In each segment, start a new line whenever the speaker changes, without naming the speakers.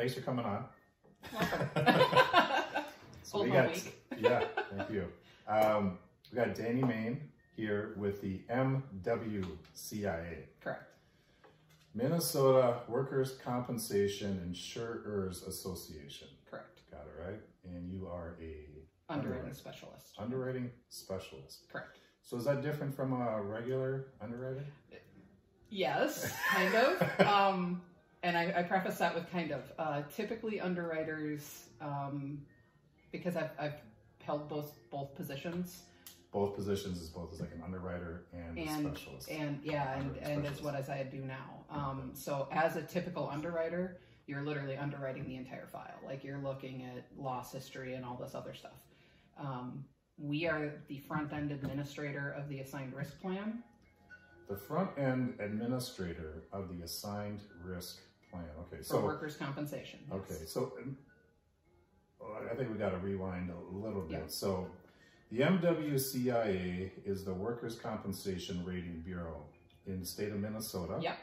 thanks for coming on. so we got,
week.
yeah, thank you. Um, we got Dani Main here with the MWCIA,
Correct.
Minnesota Workers' Compensation Insurers Association.
Correct.
Got it right? And you are a
Underwriting
Underwriting.
specialist.
underwriting specialist.
Correct.
So is that different from a regular underwriter?
Yes, kind of. um, and I, I preface that with kind of. Uh, typically, underwriters, um, because I've, I've held both both positions,
Both positions is both as like an underwriter and, a specialist.
and yeah, and, and it's what as I do now. Um, so as a typical underwriter, you're literally underwriting the entire file. Like you're looking at loss history and all this other stuff. Um, we are the front end administrator of the assigned risk plan.
the front end administrator of the assigned risk plan. Okay,
for
so
workers' compensation. yes.
okay, so um, well, I think we got to rewind a little bit. So the MWCIA is the Workers' Compensation Rating Bureau in the state of Minnesota.
Yep.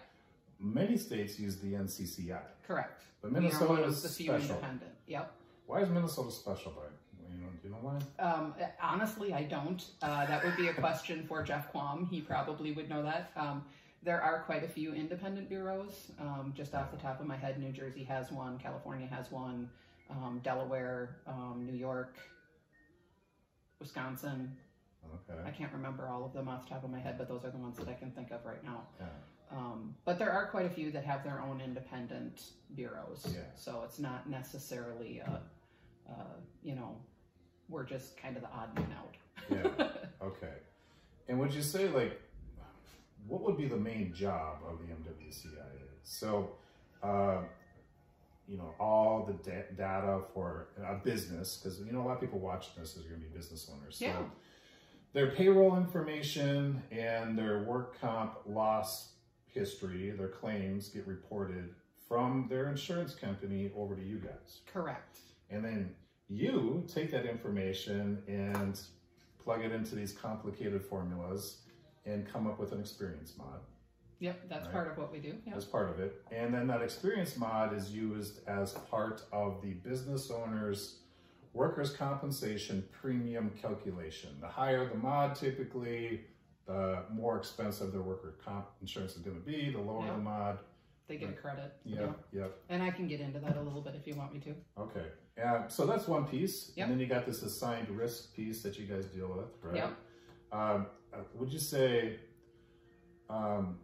Many states use the NCCI,
Correct.
but
we are
Minnesota
one of
is
the few
special.
independent. Yep.
Why is Minnesota special, Brian? You know, do you know why?
Um, honestly, I don't. Uh, that would be a question for Jeff Quam. He probably would know that. Um, there are quite a few independent bureaus. Um, just off the top of my head, New Jersey has one, California has one, um, Delaware, um, New York, Wisconsin.
Okay.
I can't remember all of them off the top of my head, but those are the ones that I can think of right now.
Yeah.
Um, but there are quite a few that have their own independent bureaus.
Yeah.
So it's not necessarily, a, uh, you know, we're just kind of the odd man out.
Yeah. Okay. And would you say like, what would be the main job of the MWCIA? So, uh, you know, all the da- data for a business, because you know a lot of people watching this is going to be business owners. So
Yeah.
their payroll information and their work comp loss history, their claims get reported from their insurance company over to you guys.
Correct.
And then you take that information and plug it into these complicated formulas and come up with an experience mod
Yep, that's
Right.
part of what we do. Yep.
as part of it. And then that experience mod is used as part of the business owner's workers' compensation premium calculation. The higher the mod, typically, the more expensive their worker comp insurance is going to be. The lower
Yeah.
the mod,
They get a credit.
Yeah, yep.
And I can get into that a little bit if you want me to.
Okay. Uh, so that's one piece.
Yep.
And then you got this assigned risk piece that you guys deal with, right?
Yep.
Um, would you say um,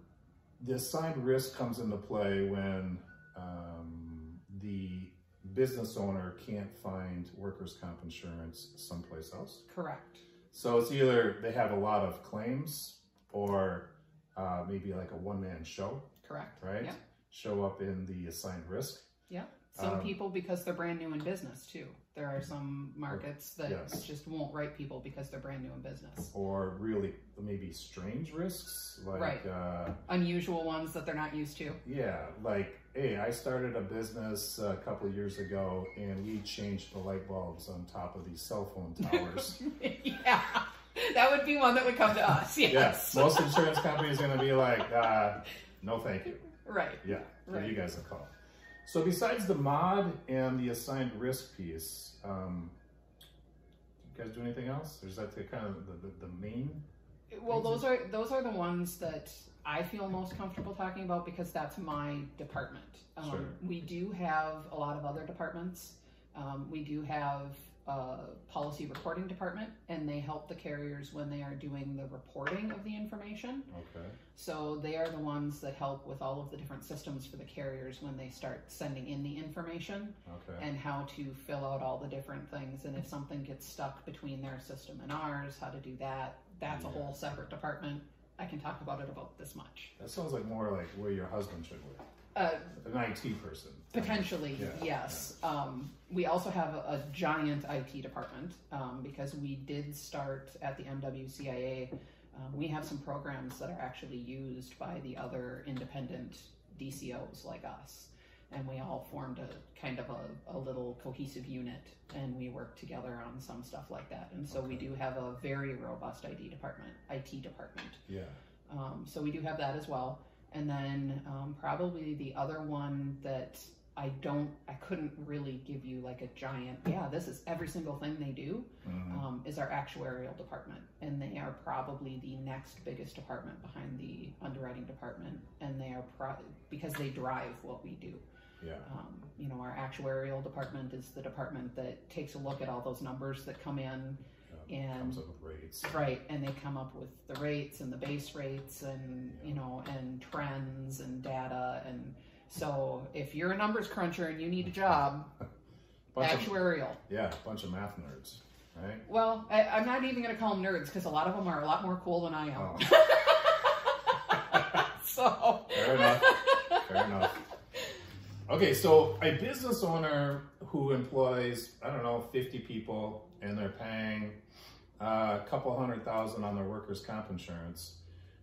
the assigned risk comes into play when um, the business owner can't find workers' comp insurance someplace else?
Correct.
So it's either they have a lot of claims or uh, maybe like a one man show,
Correct.
right?
Yep.
Show up in the assigned risk. Yeah.
Some
Um,
people because they're brand new in business too. There are some markets that
Yes.
just won't write people because they're brand new in business.
or really maybe strange risks like
Right.
uh,
Unusual ones that they're not used to.
yeah like hey i started a business a couple of years ago and we changed the light bulbs on top of these cell phone towers
yeah. That would be one that would come to us. Yes.
yeah most insurance companies are going to be like uh, no thank you
Right.
yeah
Right.
you guys a call so besides the mod and the assigned risk piece um, you guys do anything else or is that the kind of the, the, the main
Well, those are those are the ones that I feel most comfortable talking about because that's my department. Um,
Sure.
We do have a lot of other departments. Um, we do have policy reporting department, and they help the carriers when they are doing the reporting of the information.
okay.
So they are the ones that help with all of the different systems for the carriers when they start sending in the information
okay.
and how to fill out all the different things. And if something gets stuck between their system and ours how to do that. That's a
Yeah.
whole separate department. I can talk about it about this much.
That sounds like more like where your husband should work
uh,
an IT person.
potentially
Yeah,
yes. Um, we also have a, a giant it department um, because we did start at the mwcia um, we have some programs that are actually used by the other independent dcos like us. And we all formed a kind of a, a little cohesive unit and we work together on some stuff like that. And so we do have a very robust IT department it department.
Yeah.
um, so we do have that as well and then um, probably the other one that I don't, I couldn't really give you like a giant, yeah, this is every single thing they do,
Mhm.
um, is our actuarial department. And they are probably the next biggest department behind the underwriting department. And they are pro- because they drive what we do.
yeah.
Um, you know, our actuarial department is the department that takes a look at all those numbers that come in. And
Comes up with rates.
right, and they come up with the rates and the base rates and you know and trends and data and so if you're a numbers cruncher and you need a job,
Bunch of,
actuarial.
yeah, a bunch of math nerds, right?
Well, I, I'm not even going to call them nerds because a lot of them are a lot more cool than I am.
Oh.
so
Fair enough. Fair enough. Okay, so a business owner who employs, I don't know, 50 people and they're paying uh, a couple hundred thousand on their workers' comp insurance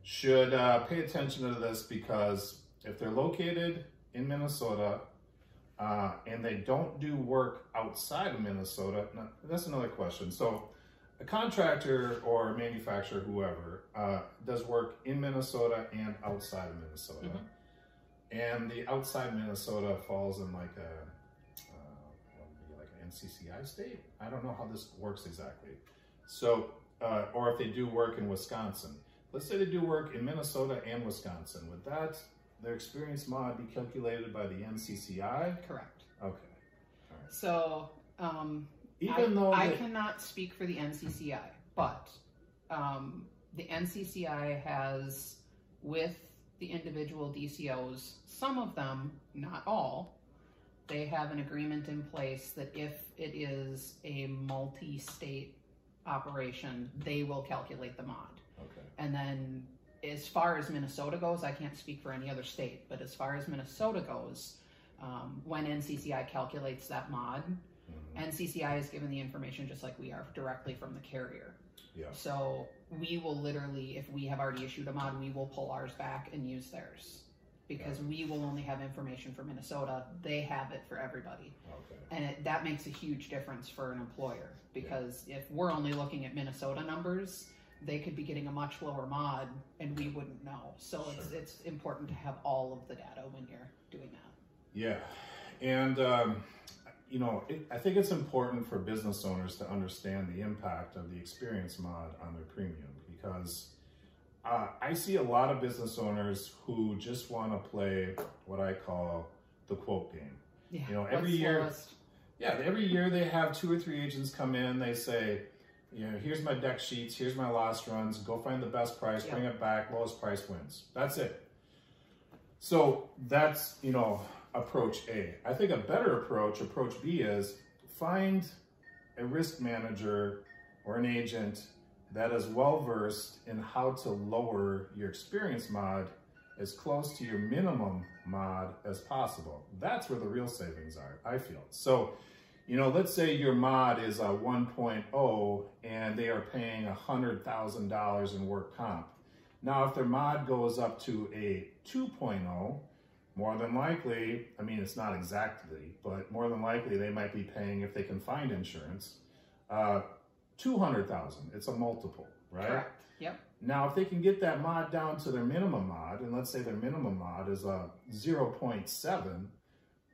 should uh, pay attention to this because if they're located in Minnesota uh, and they don't do work outside of Minnesota, now, that's another question. So, a contractor or a manufacturer, whoever, uh, does work in Minnesota and outside of Minnesota.
Mhm.
And the outside Minnesota falls in like a, uh, what would be like an NCCI state. I don't know how this works exactly. So, uh, or if they do work in Wisconsin. Let's say they do work in Minnesota and Wisconsin. Would that, their experience mod be calculated by the NCCI?
correct.
Okay.
So um,
Even
I,
though
I cannot speak for the NCCI, but um, the NCCI has, with the individual DCOs, some of them, not all, they have an agreement in place that if it is a multi-state operation, they will calculate the mod.
Okay.
And then as far as Minnesota goes, I can't speak for any other state, but as far as Minnesota goes, um, when NCCI calculates that mod,
Mhm.
NCCI is given the information just like we are directly from the carrier.
Yeah.
So we will literally, if we have already issued a mod, we will pull ours back and use theirs. Because we will only have information for Minnesota. They have it for everybody.
Okay.
And it, that makes a huge difference for an employer. Because if we're only looking at Minnesota numbers, they could be getting a much lower mod and we wouldn't know. So it's, it's important to have all of the data when you're doing that.
Yeah, and um, you know, it, I think it's important for business owners to understand the impact of the experience mod on their premium because uh, I see a lot of business owners who just want to play what I call the quote game.
Yeah.
You know, every year-? Yeah, every year they have two or three agents come in. They say, you know, here's my deck sheets, here's my loss runs. Go find the best price,
Yeah.
bring it back. Lowest price wins. That's it. So that's you know approach A. I think a better approach, approach B, is find a risk manager or an agent that is well versed in how to lower your experience mod as close to your minimum mod as possible. That's where the real savings are, I feel. So, you know, let's say your mod is a 1.0 and they are paying $100,000 in work comp. Now, if their mod goes up to a 2.0, more than likely, I mean, it's not exactly, but more than likely they might be paying, if they can find insurance, uh, 200,000. It's a multiple, right?
Correct. Yep.
Now, if they can get that mod down to their minimum mod, and let's say their minimum mod is a 0.7,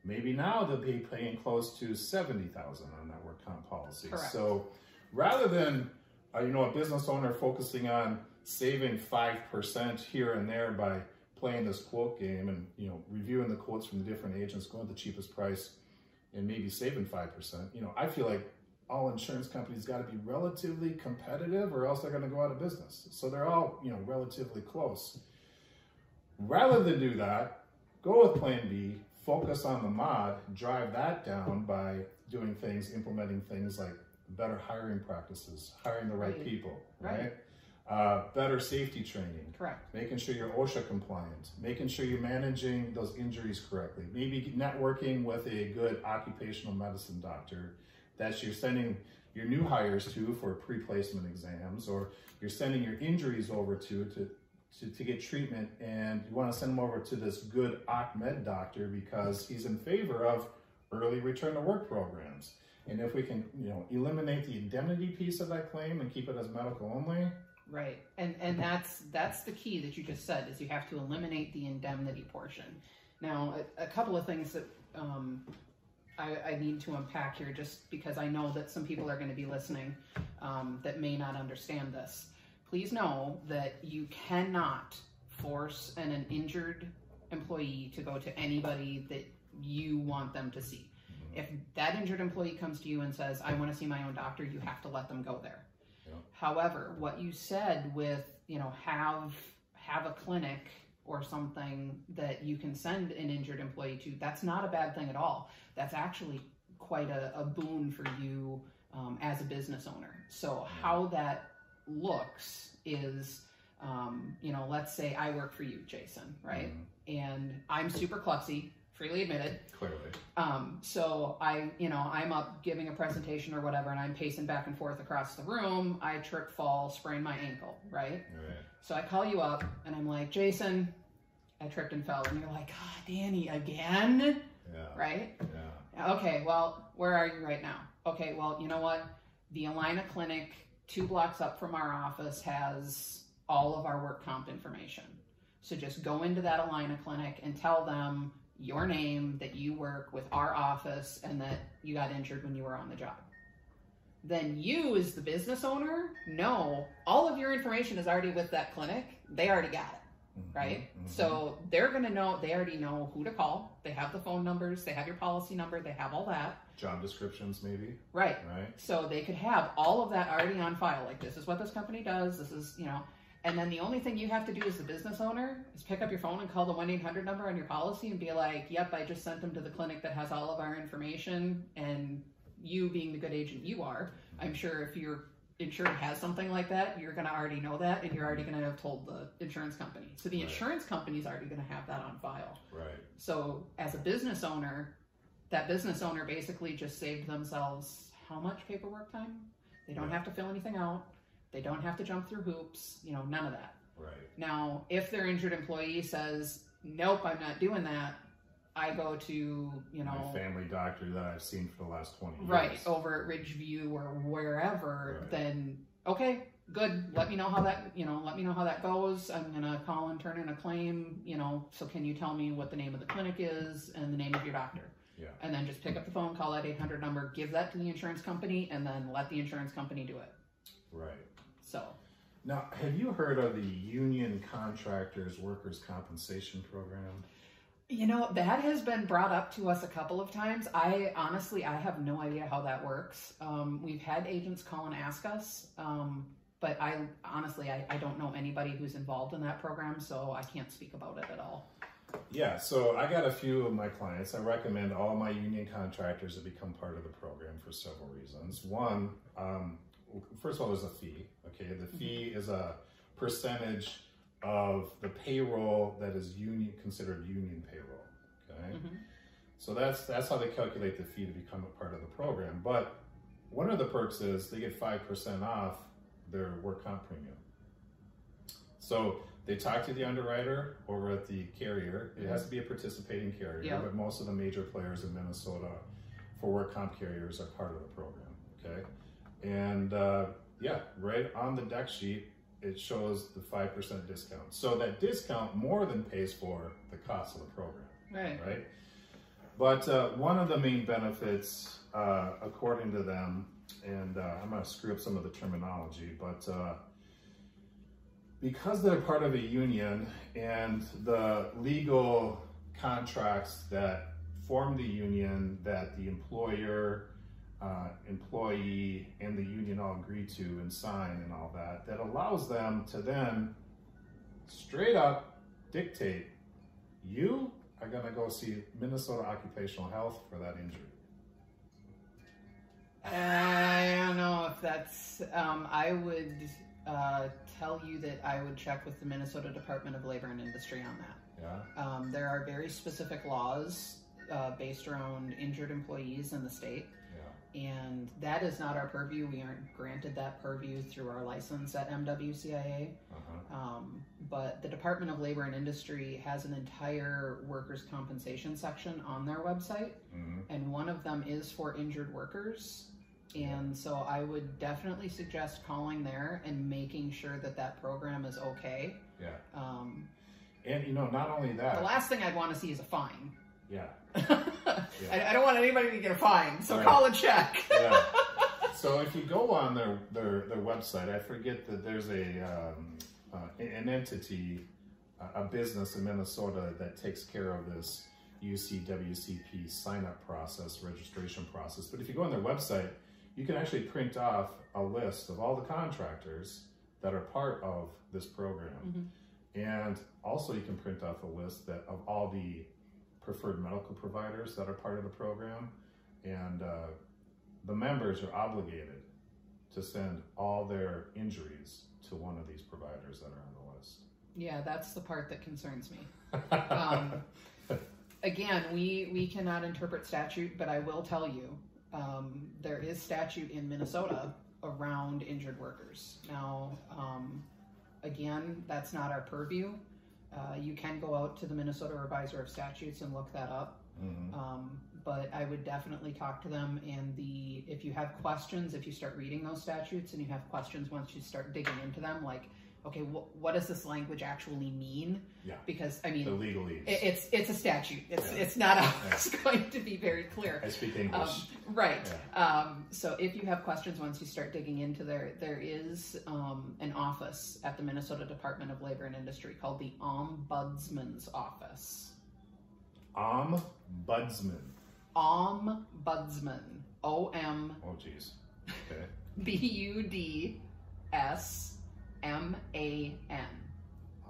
maybe now they'll be paying close to 70,000 on that work comp policy.
Correct.
So rather than, uh, you know, a business owner focusing on saving 5% here and there by playing this quote game and, you know, reviewing the quotes from the different agents, going to the cheapest price and maybe saving 5%, you know, I feel like all insurance companies got to be relatively competitive or else they're going to go out of business. So they're all, you know, relatively close. Rather than do that, go with plan B, focus on the mod, drive that down by doing things, implementing things like better hiring practices, hiring the right,
Right.
people,
Right.
right? Uh, better safety training,
Correct.
making sure you're OSHA compliant, making sure you're managing those injuries correctly, maybe networking with a good occupational medicine doctor that you're sending your new hires to for pre-placement exams, or you're sending your injuries over to to, to, to get treatment, and you want to send them over to this good OCMED doctor because he's in favor of early return to work programs. And if we can, you know, eliminate the indemnity piece of that claim and keep it as medical only,
Right. And and that's that's the key that you just said is you have to eliminate the indemnity portion. Now, a, a couple of things that um, I, I need to unpack here just because I know that some people are going to be listening um, that may not understand this. Please know that you cannot force an, an injured employee to go to anybody that you want them to see. If that injured employee comes to you and says, I want to see my own doctor, you have to let them go there.
Yeah.
However, what you said with, you know, have have a clinic or something that you can send an injured employee to, that's not a bad thing at all. That's actually quite a, a boon for you um, as a business owner. So, how that looks is, um, you know, let's say I work for you, Jason, right?
Mhm.
And I'm super klutzy, freely admitted.
Clearly.
Um, so I, you know, I'm up giving a presentation or whatever, and I'm pacing back and forth across the room. I trip, fall, sprain my ankle, right?
Right.
So I call you up, and I'm like, Jason, I tripped and fell, and you're like, God, Dani, again,
Yeah.
right?
Yeah.
Okay, well, where are you right now? Okay, well, you know what? The Allina Clinic, two blocks up from our office, has all of our work comp information. So just go into that Allina Clinic and tell them your name, that you work with our office, and that you got injured when you were on the job. Then you, as the business owner, know all of your information is already with that clinic. They already got it
Mhm.
right?
Mhm.
So they're going to know, they already know who to call. They have the phone numbers, they have your policy number, they have all that.
job descriptions, maybe.
Right.
Right.
So they could have all of that already on file. Like, this is what this company does, this is, you know. And then the only thing you have to do as the business owner is pick up your phone and call the 1 800 number on your policy and be like, yep, I just sent them to the clinic that has all of our information. And you, being the good agent you are, I'm sure if your insured has something like that, you're going to already know that and you're already going to have told the insurance company. So the
Right.
insurance company's already going to have that on file.
Right.
So as a business owner, that business owner basically just saved themselves how much paperwork time? They don't have to fill anything out. They don't have to jump through hoops, you know, none of that.
Right.
Now, if their injured employee says, "Nope, I'm not doing that," I go to, you
My
know,
family doctor that I've seen for the last twenty years.
right over at Ridgeview or wherever,
Right.
then okay, good. Let me know how that, you know, let me know how that goes. I'm gonna call and turn in a claim, you know. So can you tell me what the name of the clinic is and the name of your doctor?
Yeah.
And then just pick up the phone, call that 800 number, give that to the insurance company, and then let the insurance company do it.
Right.
So
Now, have you heard of the Union Contractors Workers Compensation Program?
You know, that has been brought up to us a couple of times. I honestly, I have no idea how that works. Um, we've had agents call and ask us, um, but I honestly, I, I don't know anybody who's involved in that program, so I can't speak about it at all.
Yeah, so I got a few of my clients. I recommend all my union contractors to become part of the program for several reasons. One, um, first of all, there's a fee. Okay, the fee is a percentage of the payroll that is union considered union payroll. Okay,
Mhm.
so that's that's how they calculate the fee to become a part of the program. But one of the perks is they get five percent off their work comp premium. So they talk to the underwriter over at the carrier. It has to be a participating carrier,
Yeah.
but most of the major players in Minnesota for work comp carriers are part of the program. Okay, and uh, yeah, right on the deck sheet it shows the five percent discount. So that discount more than pays for the cost of the program
Right.
right? But uh, one of the main benefits, uh, according to them, and uh, I'm going to screw up some of the terminology, but uh, because they're part of a union and the legal contracts that form the union that the employer, uh, employee, and the union all agree to and sign and all that, that allows them to then straight up dictate you are going to go see Minnesota Occupational Health for that injury.
I don't know if that's. Um, I would uh, tell you that I would check with the Minnesota Department of Labor and Industry on that.
Yeah.
Um, there are very specific laws uh, based around injured employees in the state,
Yeah.
And that is not our purview. We aren't granted that purview through our license at MWCIA.
Uh-huh.
Um, but the Department of Labor and Industry has an entire workers' compensation section on their website,
hmm
and one of them is for injured workers. And so I would definitely suggest calling there and making sure that that program is okay.
Yeah.
Um,
And you know, not only that.
the last thing I'd want to see is a fine.
yeah.
I, I don't want anybody to get a fine, so
Right.
call and check.
yeah. So if you go on their their, their website, I forget that there's a um, uh, an entity, a- a business in Minnesota that takes care of this UCWCP sign up process, registration process. But if you go on their website, you can actually print off a list of all the contractors that are part of this program. And also you can print off a list that of all the preferred medical providers that are part of the program. And uh, the members are obligated to send all their injuries to one of these providers that are on the list.
Yeah, that's the part that concerns me. Um, again, we we cannot interpret statute, but I will tell you, um, there is statute in Minnesota around injured workers. Now, um, again, that's not our purview. Uh, you can go out to the Minnesota Revisor of Statutes and look that up.
Mhm.
Um, but I would definitely talk to them. And the if you have questions, if you start reading those statutes and you have questions once you start digging into them, like, okay, wh- what does this language actually mean?
Yeah.
Because I
The
mean,
legalese.
it, it's it's a statute. It's
Yeah.
it's not always going to be very clear.
I speak English.
Um, right. Um, so if you have questions once you start digging into there, there is um, an office at the Minnesota Department of Labor and Industry called the Ombudsman's Office.
Ombudsman.
Ombudsman. O M
Oh, geez. Okay.
B U D S M A N.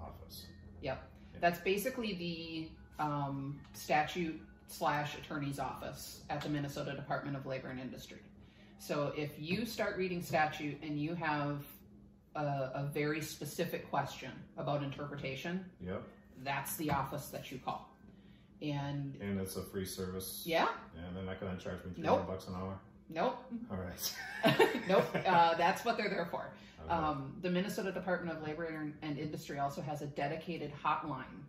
Office.
Yep. That's basically the um, statute slash attorney's office at the Minnesota Department of Labor and Industry. So if you start reading statute and you have a, a very specific question about interpretation,
Yep.
that's the office that you call. And
And it's a free service.
yeah,
And they're not going to charge me 300
Nope.
bucks an hour.
Nope,
All right.
nope. Uh, that's what they're there for.
Okay.
Um, the Minnesota Department of Labor and- Industry also has a dedicated hotline.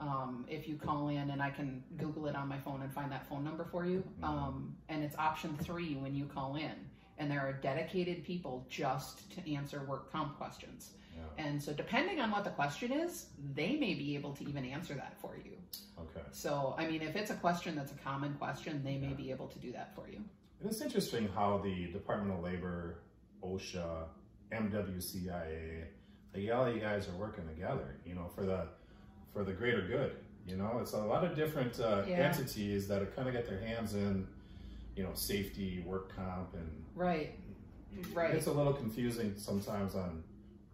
Um, if you call in, and I can Google it on my phone and find that phone number for you. Um, and it's option three when you call in, and there are dedicated people just to answer work comp questions.
yeah.
And so, depending on what the question is, they may be able to even answer that for you.
Okay.
So, I mean, if it's a question that's a common question, they may be able to do that for you.
And it's interesting how the Department of Labor, OSHA, MWCIA, like all you guys are working together, you know, for the for the greater good. You know, it's a lot of different uh,
Yeah.
entities that kind of got their hands in, you know, safety, work comp, and
Right. Right.
It's a little confusing sometimes on,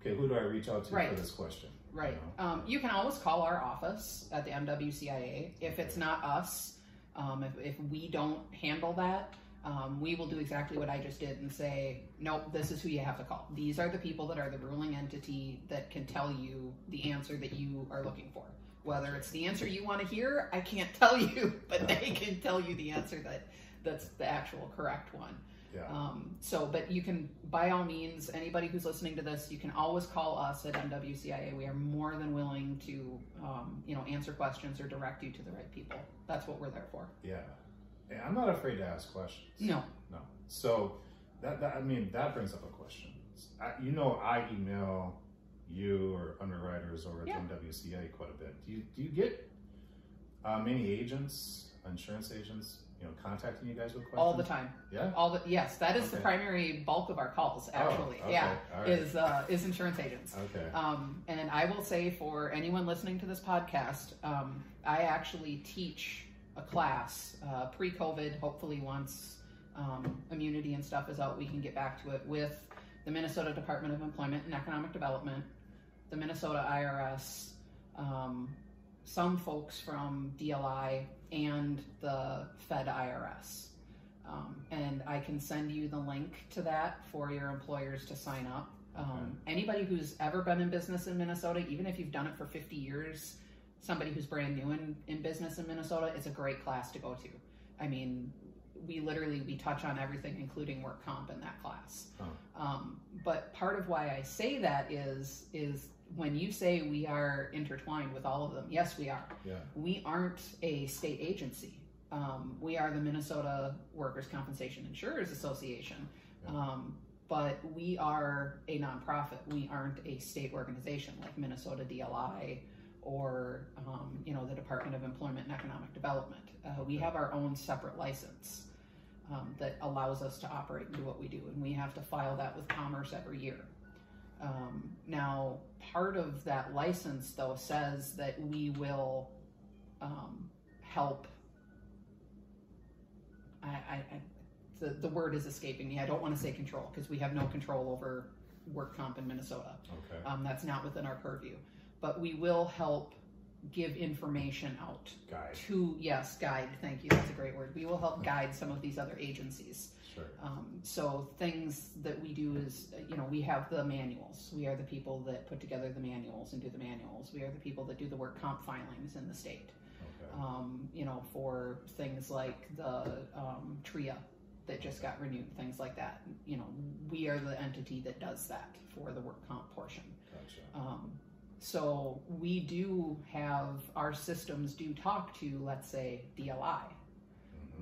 okay, who do I reach out to
Right.
for this question?
Right.
You know?
Um, you can always call our office at the MWCIA. If it's not us, um, if, if we don't handle that, um, we will do exactly what I just did and say, nope, this is who you have to call. These are the people that are the ruling entity that can tell you the answer that you are looking for. Whether it's the answer you want to hear, I can't tell you, but they can tell you the answer that that's the actual correct one.
Yeah.
Um, so, but you can, by all means, anybody who's listening to this, you can always call us at MWCIA. We are more than willing to, um, you know, answer questions or direct you to the right people. That's what we're there for.
Yeah. And I'm not afraid to ask questions.
No.
No. So that, that I mean that brings up a question. I, you know, I email you or underwriters over at
Yeah.
MWCA quite a bit. Do you do you get uh, many agents, insurance agents, you know, contacting you guys with questions?
All the time.
Yeah.
All the yes, that is the primary bulk of our calls. Actually,
Oh, okay.
yeah,
right.
is uh, is insurance agents.
Okay.
Um, and I will say for anyone listening to this podcast, um, I actually teach a class uh, pre-COVID. Hopefully, once um, immunity and stuff is out, we can get back to it with the Minnesota Department of Employment and Economic Development, the Minnesota IRS, um, some folks from DLI, and the Fed IRS. Um, and I can send you the link to that for your employers to sign up. Um, Anybody who's ever been in business in Minnesota, even if you've done it for 50 years, somebody who's brand new in, in business in Minnesota, it's a great class to go to. I mean, we literally we touch on everything, including work comp in that class.
Huh.
Um, but part of why I say that is is when you say we are intertwined with all of them. Yes, we are.
Yeah.
We aren't a state agency. Um, we are the Minnesota Workers' Compensation Insurers Association.
Yeah.
Um, but we are a nonprofit. We aren't a state organization like Minnesota DLI or um, you know the Department of Employment and Economic Development. Uh, we have our own separate license um, that allows us to operate and do what we do, and we have to file that with Commerce every year. Um, now, part of that license though says that we will um, help. I, I, I the, the word is escaping me. I don't want to say control because we have no control over work comp in Minnesota.
Okay.
Um, that's not within our purview. But we will help give information out
Guide.
to, yes, guide, thank you, that's a great word. We will help guide some of these other agencies.
Sure.
Um, so things that we do is, you know, we have the manuals. We are the people that put together the manuals and do the manuals. We are the people that do the work comp filings in the state.
Okay.
Um, you know, for things like the um, TRIA that just got renewed, things like that. You know, we are the entity that does that for the work comp portion.
Gotcha.
So we do have our systems do talk to, let's say, DLI.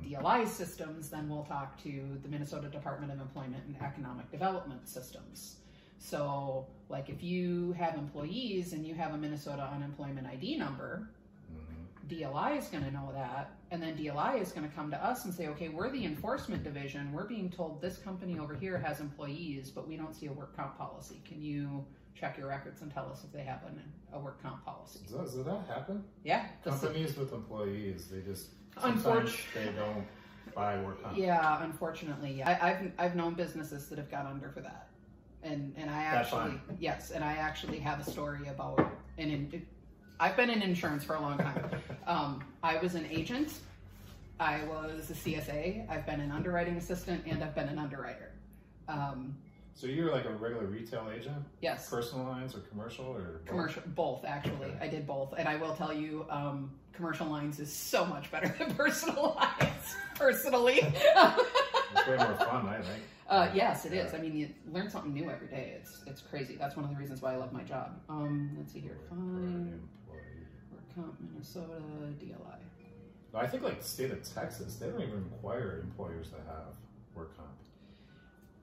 Mhm.
DLI systems then will talk to the Minnesota Department of Employment and Economic Development systems. So, like if you have employees and you have a Minnesota unemployment ID number,
Mhm.
DLI is going to know that, and then DLI is going to come to us and say, okay, we're the enforcement division. We're being told this company over here has employees, but we don't see a work comp policy. Can you check your records and tell us if they have an, a work comp policy?
Does, that- does that happen?
Yeah. the
Companies with employees, they just sometimes
Unfortu-
they don't buy work comp.
Yeah, unfortunately, yeah. I, I've I've known businesses that have gone under for that, and and I
That's
actually yes, and I actually have a story about an. In, I've been in insurance for a long time. Um, I was an agent. I was a CSA. I've been an underwriting assistant, and I've been an underwriter. Um,
So you're like a regular retail agent,
yes,
personal lines or commercial or both?
commercial, both actually.
Okay.
I did both, and I will tell you, um, commercial lines is so much better than personal lines. Personally.
It's way more fun, I think.
Uh, yes, it is.
Yeah.
I mean, you learn something new every day. It's it's crazy. That's one of the reasons why I love my job. Um, let's see here. Fine.
employee.
Work comp, Minnesota, DLI.
I think like the state of Texas, they don't even require employers to have work comp.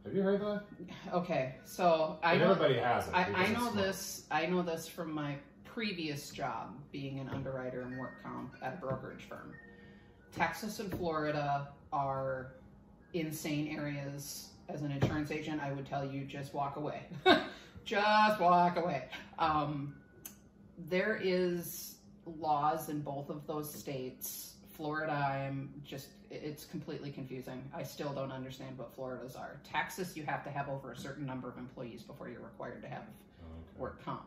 Have you heard that?
Okay, so I know
everybody has it.
I, I know this. I know this from my previous job, being an underwriter and work comp at a brokerage firm. Texas and Florida are insane areas. As an insurance agent, I would tell you just walk away. just walk away. Um, there is laws in both of those states. Florida, I'm just it's completely confusing. I still don't understand what Florida's are. Texas, you have to have over a certain number of employees before you're required to have
Okay.
work comp.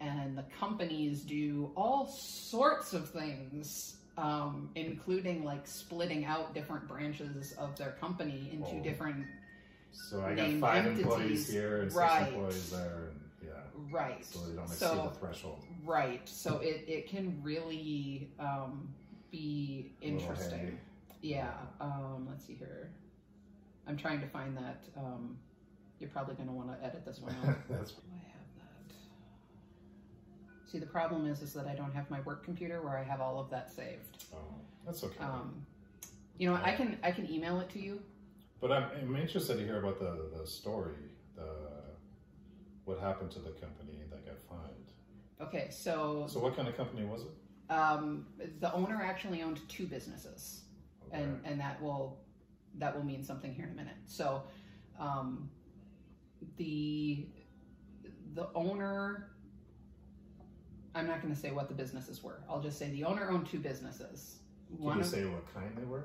And the companies do all sorts of things, um, including like splitting out different branches of their company into
Oh.
different
So I got five
entities.
employees here and
Right.
six employees there, and yeah,
right.
so they don't exceed
So-
the threshold.
Right. So it, it can really um, be interesting. Yeah. Um, let's see here. I'm trying to find that. Um, you're probably going to want to edit this one out.
That's
Do I have that? See, the problem is, is that I don't have my work computer where I have all of that saved.
oh, that's okay.
Um, you know, what, I can I can email it to you.
but I'm, I'm interested to hear about the the story, the what happened to the company that got fined.
Okay, so
So what kind of company was it?
um, the owner actually owned two businesses. And and that will that will mean something here in a minute. So, um, the the owner. I'm not going to say what the businesses were. I'll just say the owner owned two businesses.
Can
One
you
of-
say what kind they were?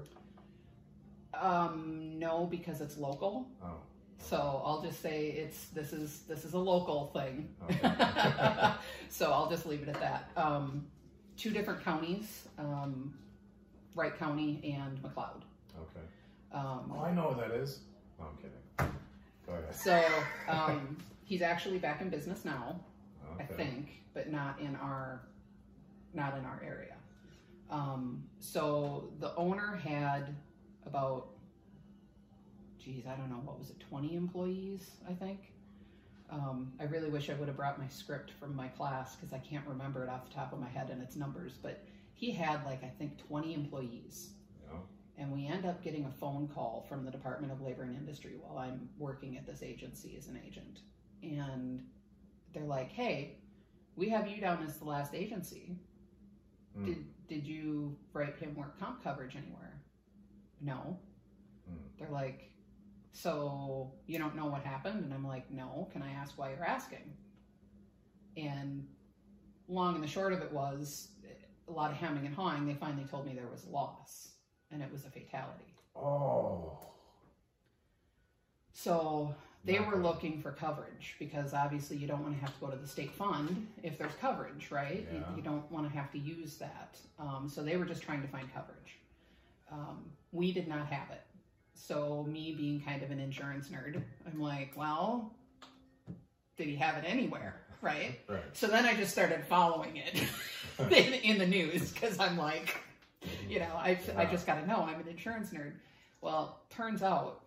um, no, because it's local.
Oh,
So I'll just say it's this is this is a local thing.
Okay.
so I'll just leave it at that. Um, two different counties, um, Wright County and McLeod.
okay.
Um,
Oh, I know what that is. No, I'm kidding. Go ahead.
So um, he's actually back in business now,
Okay.
I think, but not in our not in our area. Um, so the owner had about, geez, I don't know, what was it, 20 employees, I think. Um, I really wish I would have brought my script from my class because I can't remember it off the top of my head and its numbers, but he had like, I think, 20 employees.
Yeah.
And we end up getting a phone call from the Department of Labor and Industry while I'm working at this agency as an agent. And they're like, hey, we have you down as the last agency.
Mm.
Did did you write him work comp coverage anywhere? No.
Mm.
They're like, so you don't know what happened? And I'm like, no. Can I ask why you're asking? And long and the short of it was a lot of hemming and hawing. They finally told me there was loss, and it was a fatality.
Oh.
So they were looking for coverage because obviously you don't want to have to go to the state fund if there's coverage, right? You,
Yeah.
you don't want to have to use that. Um, so they were just trying to find coverage. Um, we did not have it. So me being kind of an insurance nerd, I'm like, well, did he have it anywhere, right?
Right.
So then I just started following it in, in the news because I'm like, you know, I, I just got to know. I'm an insurance nerd. Well, turns out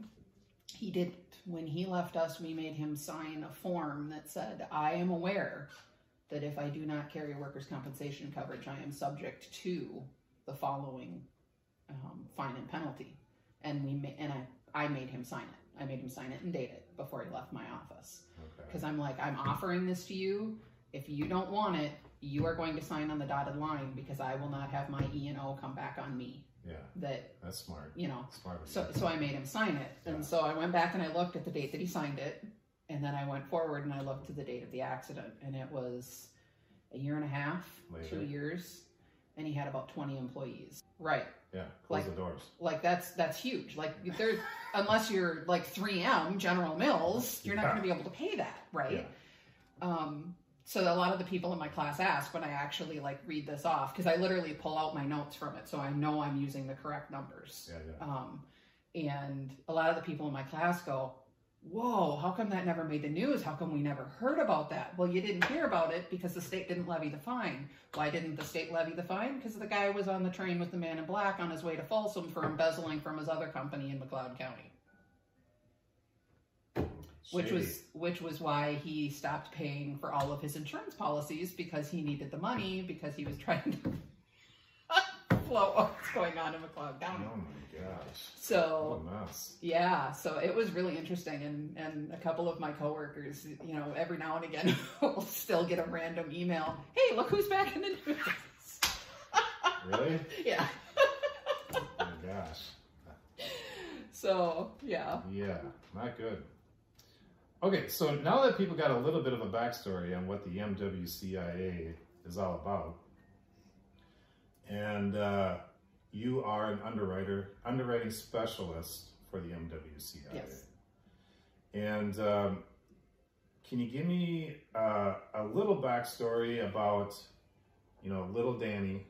he didn't. When he left us, we made him sign a form that said, I am aware that if I do not carry workers' compensation coverage, I am subject to the following um, fine and penalty. And we and I, I made him sign it. I made him sign it and date it before he left my office. Because I'm like, I'm offering this to you. If you don't want it, you are going to sign on the dotted line because I will not have my E and O come back on me.
Yeah,
That
that's smart.
you know.
Smart.
So
you.
so I made him sign it, and so I went back and I looked at the date that he signed it, and then I went forward and I looked to the date of the accident, and it was a year and a half, two years, and he had about twenty employees. Right.
Yeah. Close
like-
the doors.
Like that's that's huge. Like there, unless you're like 3M, General Mills, you're not
Yeah.
going to be able to pay that, right?
Yeah.
Um, so a lot of the people in my class ask when I actually like read this off because I literally pull out my notes from it, so I know I'm using the correct numbers.
Yeah. Yeah.
Um, and a lot of the people in my class go, "Whoa, how come that never made the news? How come we never heard about that?" Well, you didn't hear about it because the state didn't levy the fine. Why didn't the state levy the fine? Because the guy was on the train with the man in black on his way to Folsom for embezzling from his other company in McLeod County, which was which was why he stopped paying for all of his insurance policies because he needed the money because he was trying to flow what's going on in McLeod County.
Oh my gosh.
So
What a mess.
yeah, so it was really interesting, and and a couple of my coworkers, you know, every now and again will still get a random email. Hey, look who's back in the news.
Really?
yeah.
oh my gosh.
So yeah,
Yeah, not good. Okay, so now that people got a little bit of a backstory on what the MWCIA is all about, and uh, you are an underwriter, underwriting specialist for the MWCIA.
Yes.
And um, can you give me uh, a little backstory about, you know, little Dani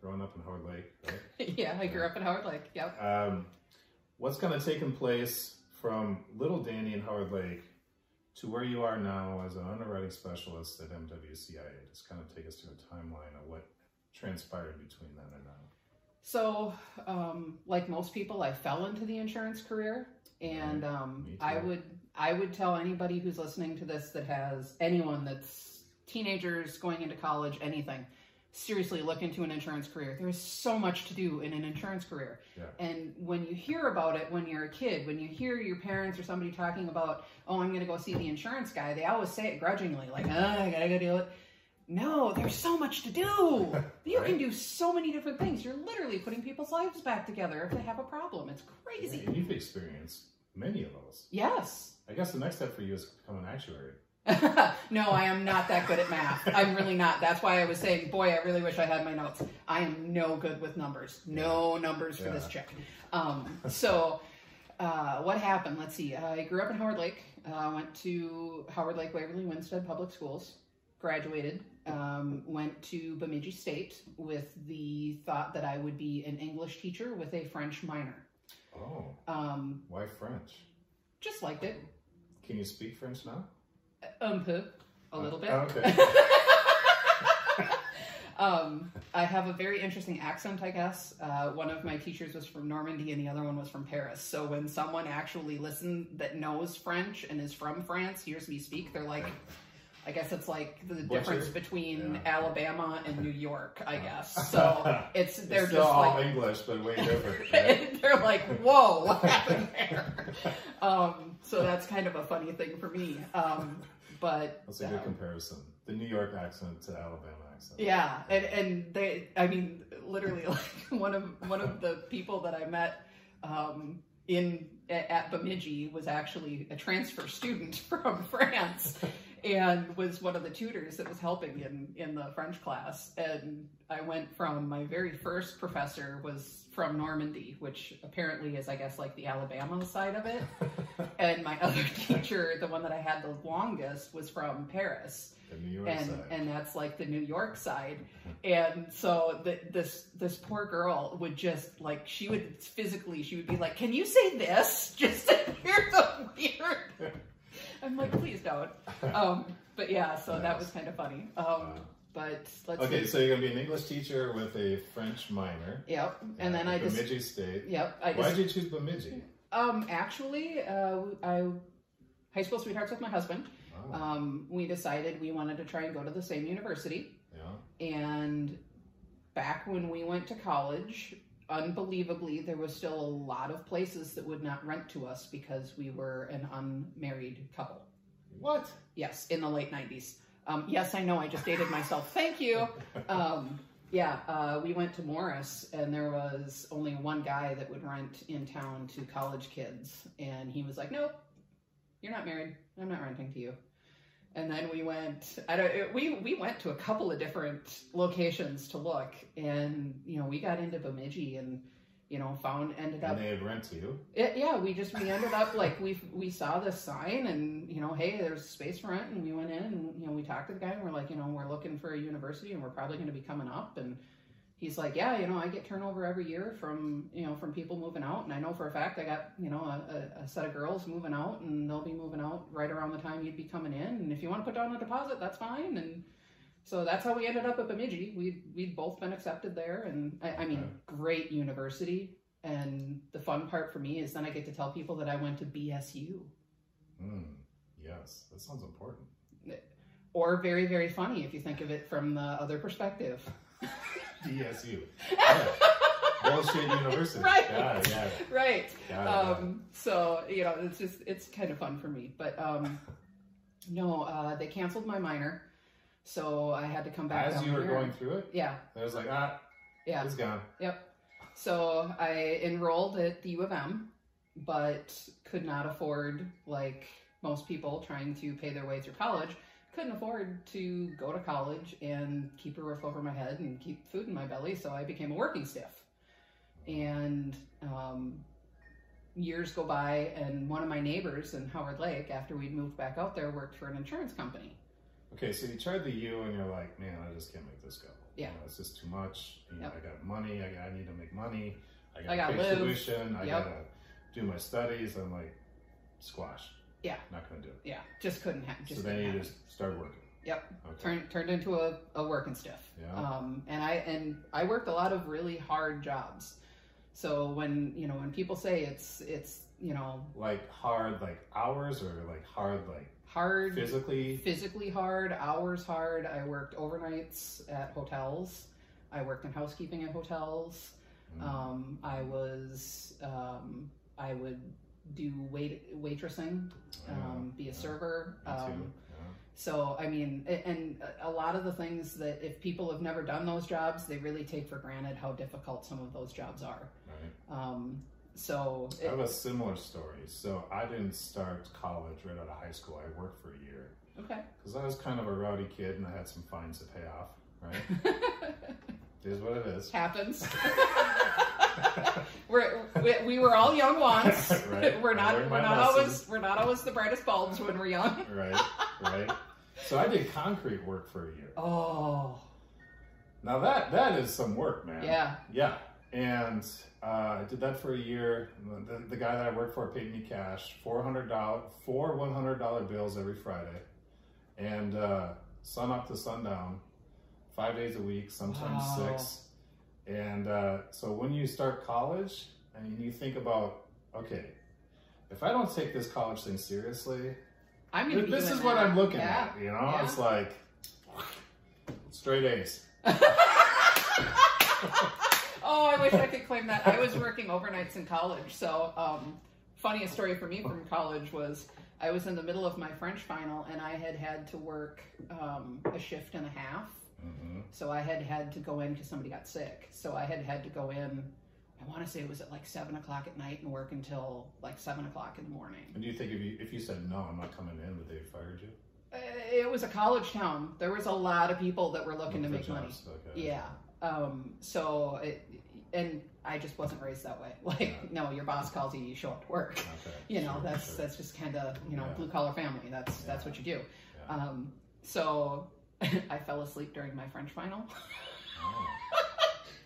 growing up in Howard Lake, right?
yeah, I grew up in Howard Lake. Yep.
um, what's kind of taken place from little Dani in Howard Lake to where you are now as an underwriting specialist at MWCIA? Just kind of take us through a timeline of what transpired between then and now.
So, um, like most people, I fell into the insurance career, and um, I would I would tell anybody who's listening to this that has anyone that's teenagers going into college, anything. Seriously, look into an insurance career. There's so much to do in an insurance career.
Yeah.
And when you hear about it when you're a kid, when you hear your parents or somebody talking about, oh, I'm going to go see the insurance guy, they always say it grudgingly, like, oh, I got to go do it. No, there's so much to do. You
Right.
can do so many different things. You're literally putting people's lives back together if they have a problem. It's crazy.
And you've experienced many of those.
Yes.
I guess the next step for you is to become an actuary.
no, I am not that good at math. I'm really not. That's why I was saying, boy, I really wish I had my notes. I am no good with numbers. No numbers for this chick. Um, so, uh, what happened? Let's see. I grew up in Howard Lake. Uh, went to Howard Lake Waverly Winsted Public Schools. Graduated. Um, went to Bemidji State with the thought that I would be an English teacher with a French minor.
Oh,
Um,
why French?
just liked it.
Can you speak French now?
Un peu, a little bit.
Okay.
um, I have a very interesting accent, I guess. Uh, one of my teachers was from Normandy and the other one was from Paris. So when someone actually listens that knows French and is from France hears me speak, they're like, I guess it's like the
Butcher?
difference between
Yeah.
Alabama and New York, I guess. So it's they're
It's still
just
all
like
English, but way different. right?
they're like, whoa, what happened there? Um, so that's kind of a funny thing for me. Um, but
That's a good
um,
comparison. The New York accent to Alabama accent.
Yeah, and and they, I mean, literally, like one of one of the people that I met um, in at, at Bemidji was actually a transfer student from France, and was one of the tutors that was helping in in the French class. And I went from my very first professor was from Normandy, which apparently is, I guess, like the Alabama side of it. and my other teacher, the one that I had the longest, was from Paris
the New York
and
side.
and that's like the New York side. And so the, this this poor girl would just like she would physically she would be like, "Can you say this?" Just to hear the weird. I'm like, please don't. Um, but yeah, so that was kind of funny. Um,
Wow.
but let's
okay,
see.
so you're gonna be an English teacher with a French minor.
Yep. And then I just
Bemidji State.
yep. I
Why
just
did you choose Bemidji?
um actually uh, I high school sweethearts with my husband.
Oh,
Um, we decided we wanted to try and go to the same university.
yeah.
And back when we went to college, unbelievably, there was still a lot of places that would not rent to us because we were an unmarried couple.
What?
Yes, in the late 90s. Um, yes, I know, I just dated myself. Thank you. Um, yeah, uh, we went to Morris, and there was only one guy that would rent in town to college kids. And he was like, Nope, you're not married. I'm not renting to you. And then we went. I don't. It, we we went to a couple of different locations to look, and you know we got into Bemidji, and you know found ended up
And they'd rent to you.
it, yeah, we just we ended up like we we saw this sign and you know, hey, there's space for rent, and we went in and you know we talked to the guy and we're like, you know, we're looking for a university and we're probably going to be coming up, and he's like, yeah, you know, I get turnover every year from you know from people moving out, and I know for a fact I got you know a, a, set of girls moving out, and they'll be moving out right around the time you'd be coming in, and if you want to put down a deposit, that's fine, and so that's how we ended up at Bemidji. We we'd both been accepted there, and I, I mean, great university. And the fun part for me is then I get to tell people that I went to BSU.
Hmm. Yes, that sounds important.
Or very, very funny if you think of it from the other perspective.
BSU. Bullshit University.
Right.
Got it, got it.
right.
Got it.
Um, so, you know, it's just, it's kind of fun for me. But um, no, uh, they canceled my minor. So I had to come back.
As you were
here.
going through it,
Yeah.
I was like, ah,
Yeah.
it's gone. Yep.
So I enrolled at the U of M, but could not afford, like most people trying to pay their way through college, couldn't afford to go to college and keep a roof over my head and keep food in my belly. So I became a working stiff. And um, years go by, and one of my neighbors in Howard Lake, after we'd moved back out there, worked for an insurance company.
Okay, so you tried the U and you're like, man, I just can't make this go.
Yeah.
You know, it's just too much. You know,
Yep.
I got money. I, I need to make money. I
I
got to pay
live.
tuition. I
Yep.
gotta do my studies. I'm like, squash.
Yeah.
Not gonna do it.
Yeah, just couldn't happen. Just
so then you just start working.
Yep.
Okay.
turned turned into a, a working stiff.
Yeah.
Um, and I and I worked a lot of really hard jobs. So when you know when people say it's it's you know
like hard, like hours, or like hard, like
hard
physically.
physically hard, hours hard. I worked overnights at hotels. I worked in housekeeping at hotels.
Mm.
Um, I was um, I would do wait waitressing,
Yeah,
um, be a server. Um, so I mean, and a lot of the things that if people have never done those jobs, they really take for granted how difficult some of those jobs are.
Right.
Um, so
I have a similar story. So I didn't start college right out of high school. I worked for a year
okay,
because I was kind of a rowdy kid and I had some fines to pay off. Right. it is what it is.
happens. we're, we, we were all young once.
Right.
We're not we're not
lesson.
always we're not always the brightest bulbs when we're young.
right. Right. So I did concrete work for a year.
Oh
Now that that is some work, man.
yeah,
Yeah, and uh, I did that for a year. The, the guy that I worked for paid me cash four hundred dollars, four one hundred dollar bills every Friday, and uh, sun up to sundown, five days a week, sometimes
Wow.
six. And uh, so when you start college, I mean, you think about, okay, if I don't take this college thing seriously,
I'm gonna.
this is what
that.
I'm looking
Yeah.
at. You know,
Yeah.
it's like straight A's.
oh, I wish I could claim that. I was working overnights in college. So, um, funniest story for me from college was I was in the middle of my French final, and I had had to work um, a shift and a half.
Hmm
So I had had to go in because somebody got sick. So I had had to go in. I want to say it was at like seven o'clock at night and work until like seven o'clock in the morning.
And do you think if you if you said no, I'm not coming in, would they have fired you?
Uh, It was a college town. There was a lot of people that were looking to
For
make money.
Okay.
Yeah. Um, so it, and I just wasn't raised that way. Like,
Yeah.
no, your boss calls you, you show up to work.
Okay.
You know,
Sure,
that's
sure.
that's just kind of you know
Yeah.
blue collar family. That's that's what you do.
Yeah.
Um, so I fell asleep during my French final.
Oh.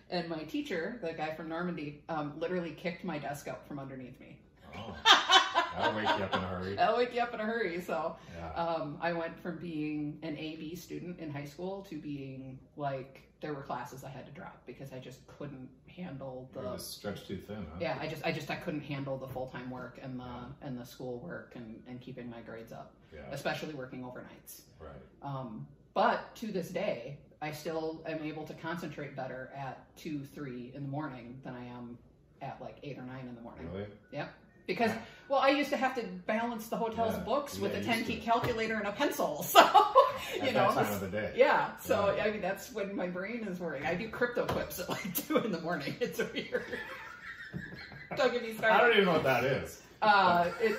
And my teacher, the guy from Normandy, um, literally kicked my desk out from underneath me.
Oh. That'll wake you up in a hurry.
That'll wake you up in a hurry. So
Yeah.
um, I went from being an AB student in high school to being like there were classes I had to drop because I just couldn't handle the
just stretched too thin, huh?
yeah I just I just I couldn't handle the full time work and the and the school work and and keeping my grades up,
Yeah.
especially working overnights.
Right.
Um, but to this day, I still am able to concentrate better at two, three in the morning than I am at like eight or nine in the morning.
Really? Yep.
Because, well, I used to have to balance the hotel's
Yeah,
books with a
ten
key
to.
calculator and a pencil. So, you
At
know,
time of the day.
yeah. So,
Yeah.
I mean, that's when my brain is working. I do crypto quips at like two in the morning. It's weird. Don't get me started.
I don't even know what that is.
Uh, it,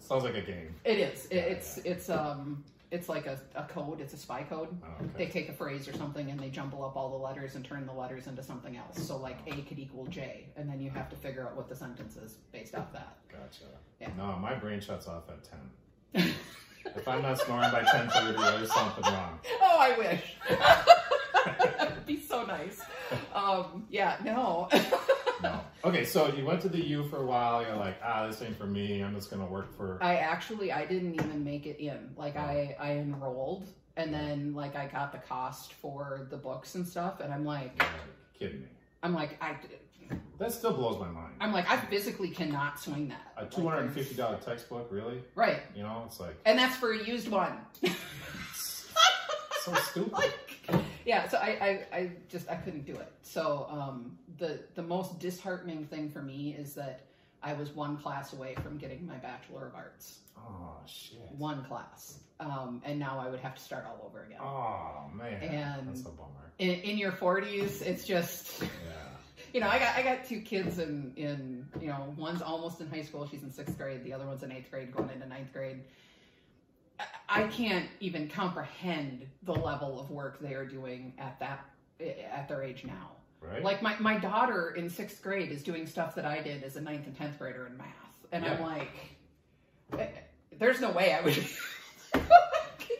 sounds like a game.
it is. It,
Yeah,
it's, it's, um, it's like a, a code. It's a spy code.
Oh,
They take a phrase or something and they jumble up all the letters and turn the letters into something else. So, like, A could equal J, and then you have to figure out what the sentence is based off that.
Gotcha.
Yeah.
No, my brain shuts off at 10. if I'm not snoring by 10.30, there's something wrong.
Oh, I wish. That'd be so nice. Um, yeah, no.
Okay, so you went to the U for a while. You're like, ah, this ain't for me. I'm just to work for...
I actually, I didn't even make it in. Like, I, I enrolled, and then, like, I got the cost for the books and stuff, and I'm like,
kidding me.
I'm like, I,
That still blows my mind.
I'm like, I physically cannot swing that.
A $250 textbook, really?
Right.
You know, it's like,
And that's for a used one.
so stupid.
Yeah so I, I i just i couldn't do it so um the the most disheartening thing for me is that i was one class away from getting my bachelor of arts
Oh, shit.
one class um and now i would have to start all over again
Oh, man.
And-
That's a bummer.
in, in your 40s it's just
Yeah.
you know i got i got two kids in in you know one's almost in high school she's in sixth grade the other one's in eighth grade going into ninth grade I- can't even comprehend the level of work they are doing at that at their age now.
Right?
Like my, my daughter in sixth grade is doing stuff that I did as a ninth and tenth grader in math, and I'm like, eh, there's no way I would could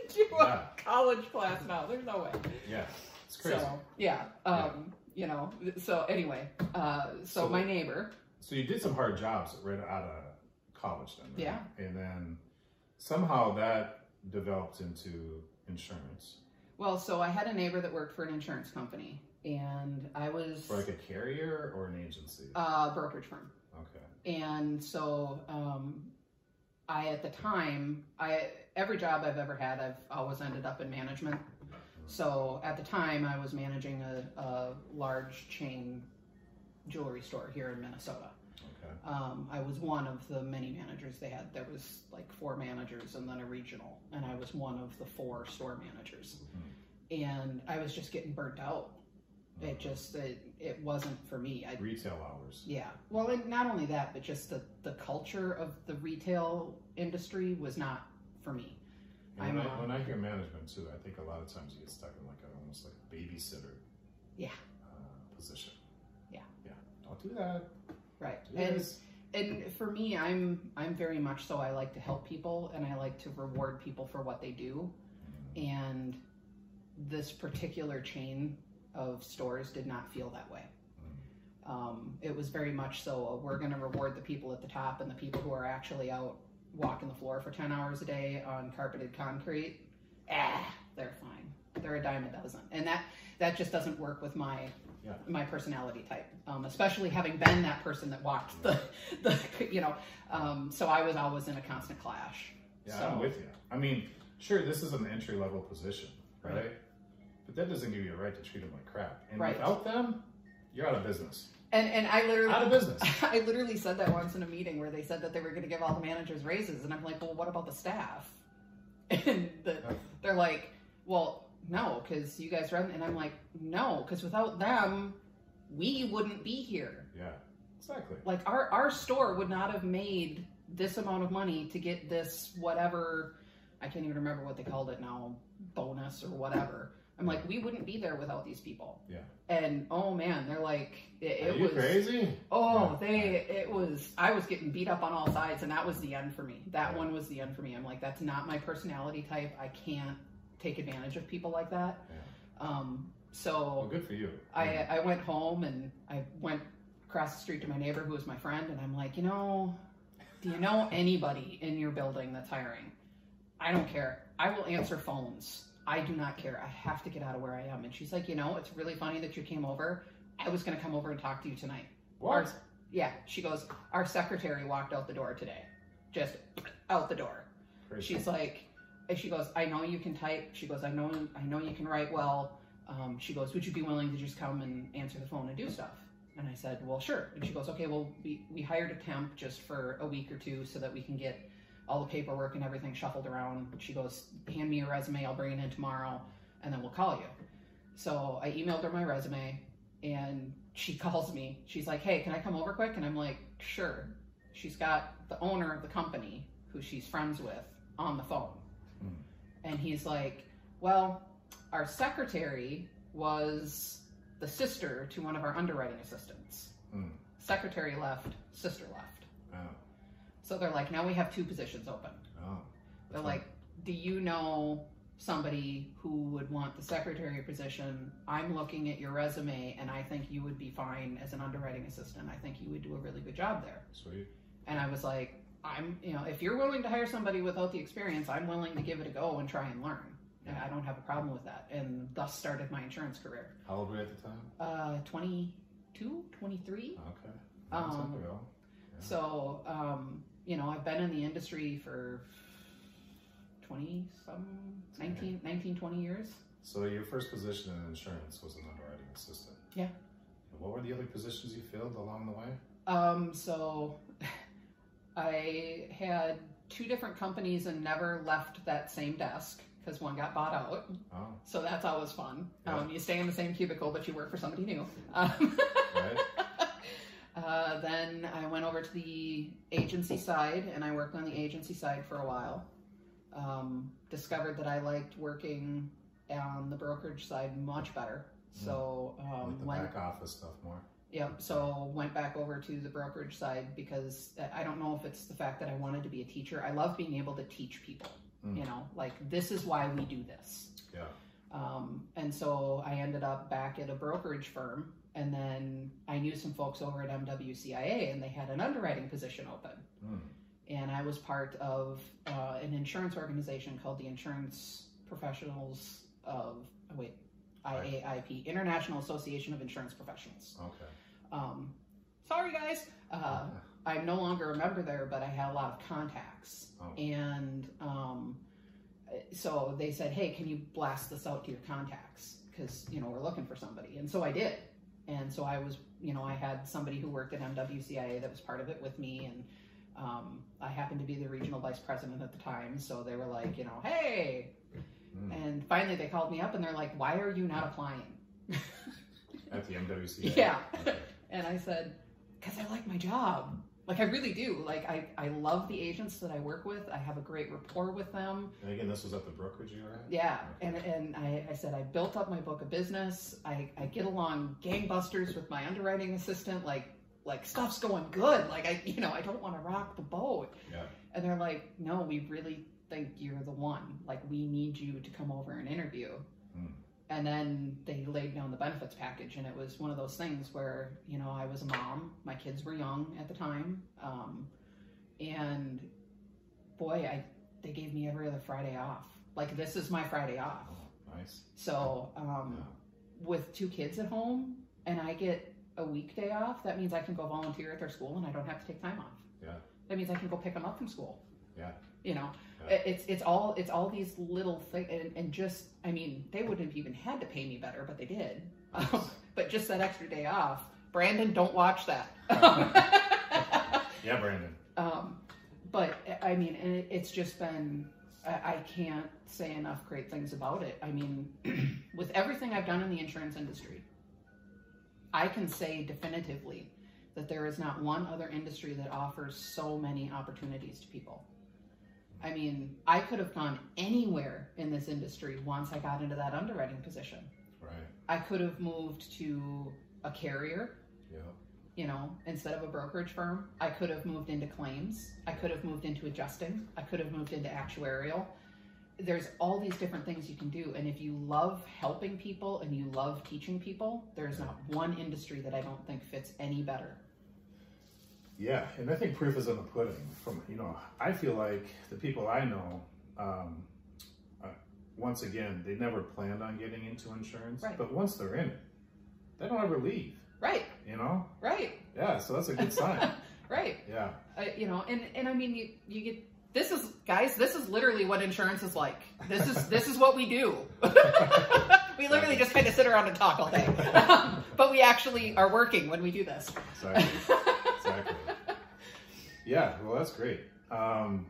do a
Yeah.
college class now. There's no way.
yeah. It's crazy.
So yeah, um, you know. So anyway, uh, so,
So-
my neighbor,
So you did some hard jobs right out of college then, right?
Yeah.
And then somehow that developed into insurance.
well, so I had a neighbor that worked for an insurance company, and I was
For like a carrier or an agency?
a brokerage firm.
okay.
and so um, I at the time I every job I've ever had I've always ended up in management. So at the time I was managing a, a large chain jewelry store here in Minnesota. Um, I was one of the many managers they had. There was like four managers and then a regional, and I was one of the four store managers. And I was just getting burnt out. It just it, it wasn't for me. I
Retail hours.
yeah. Well, and not only that, but just the, the culture of the retail industry was not for me.
When,
I'm,
I, when I hear management too, I think a lot of times you get stuck in like a, almost like babysitter
Yeah.
uh, position.
Yeah.
Yeah. Don't do that.
Right.
Do
And and for me, I'm I'm very much so I like to help people and I like to reward people for what they do. And this particular chain of stores did not feel that way. Um, it was very much so a, we're going to reward the people at the top and the people who are actually out walking the floor for 10 hours a day on carpeted concrete. Ah, they're fine. They're a dime a dozen. And that, that just doesn't work with my
Yeah.
my personality type, um, especially having been that person that walked the, the you know. Um, so I was always in a constant clash.
Yeah,
so,
I'm with you. I mean, sure, this is an entry level position, right?
Right.
But that doesn't give you a right to treat them like crap. And
Right.
without them, you're out of business.
And and I literally
Out of business.
I literally said that once in a meeting where they said that they were going to give all the managers raises, and I'm like, well, what about the staff? And the, they're like, well, no, because you guys run. And I'm like, no, because without them, we wouldn't be here.
Yeah, exactly.
Like our our store would not have made this amount of money to get this whatever. I can't even remember what they called it now, bonus or whatever. I'm like, we wouldn't be there without these people.
Yeah.
And oh man, they're like, it,
Are
it
you
was.
crazy?
Oh,
Yeah.
they it was I was getting beat up on all sides and that was the end for me. That
Yeah.
one was the end for me. I'm like that's not my personality type. I can't take advantage of people like that.
Yeah.
Um
Well,
so
good for you.
I I went home and I went across the street to my neighbor who was my friend and I'm like, "You know, do you know anybody in your building that's hiring? I don't care. I will answer phones. I do not care. I have to get out of where I am." And she's like, "You know, it's really funny that you came over. I was going to come over and talk to you tonight."
what?
Yeah, she goes, Our secretary walked out the door today. Just out the door.
Crazy.
She's like, she goes, I know you can type. She goes, I know, I know you can write well. Um, she goes, Would you be willing to just come and answer the phone and do stuff? And I said, Well, sure. And she goes, Okay, well, we, we hired a temp just for a week or two so that we can get all the paperwork and everything shuffled around. She goes, Hand me your resume. I'll bring it in tomorrow and then we'll call you. So I emailed her my resume and she calls me. She's like, Hey, can I come over quick? And I'm like, Sure. She's got the owner of the company who she's friends with on the phone. And he's like, Well, our secretary was the sister to one of our underwriting assistants.
Hmm.
Secretary left, sister left.
Oh.
So they're like, Now we have two positions open.
Oh.
They're like, Do you know somebody who would want the secretary position? I'm looking at your resume and I think you would be fine as an underwriting assistant. I think you would do a really good job there.
Sweet.
And I was like, I'm, you know, if you're willing to hire somebody without the experience, I'm willing to give it a go and try and learn. And I don't have a problem with that. And thus started my insurance career.
How old were you at the time?
Uh, 22, 23.
Okay.
Um.
Yeah.
So, um, you know, I've been in the industry for 20 some 19, 19 20 years.
So your first position in insurance was an underwriting assistant.
Yeah.
What were the other positions you filled along the way?
Um, so I had two different companies and never left that same desk because one got bought out.
Oh,
So that's always fun.
Yeah.
Um, you stay in the same cubicle, but you work for somebody new. Um,
right.
uh, then I went over to the agency side and I worked on the agency side for a while. Um, discovered that I liked working on the brokerage side much better. So um,
like the
went,
back office stuff more.
Yep. So went back over to the brokerage side because I don't know if it's the fact that I wanted to be a teacher. I love being able to teach people.
Mm.
You know, like this is why we do this.
Yeah.
Um, and so I ended up back at a brokerage firm, and then I knew some folks over at MWCIA, and they had an underwriting position open.
Mm.
And I was part of uh, an insurance organization called the Insurance Professionals of oh, wait, IAIP, International Association of Insurance Professionals.
Okay.
Um, sorry, guys. Uh, I'm no longer a member there, but I had a lot of contacts.
Oh.
And um, so they said, hey, can you blast this out to your contacts? Because, you know, we're looking for somebody. And so I did. And so I was, you know, I had somebody who worked at MWCIA that was part of it with me. And um, I happened to be the regional vice president at the time. So they were like, you know, hey.
Mm.
And finally they called me up and they're like, why are you not applying?
At the MWCIA.
Yeah.
Okay.
And I said, because I like my job. Like I really do. Like I, I love the agents that I work with. I have a great rapport with them.
And again, this was at the brokerage you were at.
Yeah. And and I, I said I built up my book of business. I, I get along gangbusters with my underwriting assistant. Like like stuff's going good. Like I you know, I don't want to rock the boat.
Yeah.
And they're like, No, we really think you're the one. Like we need you to come over and interview. And then they laid down the benefits package, and it was one of those things where you know I was a mom, my kids were young at the time, um, and boy, I they gave me every other Friday off. Like this is my Friday off.
Oh, nice.
So um,
Yeah.
with two kids at home, and I get a weekday off, that means I can go volunteer at their school, and I don't have to take time off.
Yeah.
That means I can go pick them up from school.
Yeah.
You know, It's it's all it's all these little things, and, and just I mean, they wouldn't have even had to pay me better, but they did. Um, but just that extra day off, Brandon, don't watch that.
Yeah, Brandon.
um, but I mean, and it, it's just been. I can't say enough great things about it. I mean, with everything I've done in the insurance industry, I can say definitively that there is not one other industry that offers so many opportunities to people. I mean, I could have gone anywhere in this industry once I got into that underwriting position.
Right.
I could have moved to a carrier,
Yeah.
you know, instead of a brokerage firm. I could have moved into claims. I could have moved into adjusting. I could have moved into actuarial. There's all these different things you can do. And if you love helping people and you love teaching people, there's not one industry that I don't think fits any better.
Yeah, and I think proof is in the pudding. From you know, I feel like the people I know, um, uh, once again, they never planned on getting into insurance,
Right.
but once they're in it, they don't ever leave.
Right,
You know?
right,
Yeah, so that's a good sign.
right.
yeah.
Uh, you know, and and I mean, you you get this is guys, this is literally what insurance is like. This is this is what we do. we literally just kind of sit around and talk all day, but we actually are working when we do this.
Exactly. Yeah. Well, that's great. Um,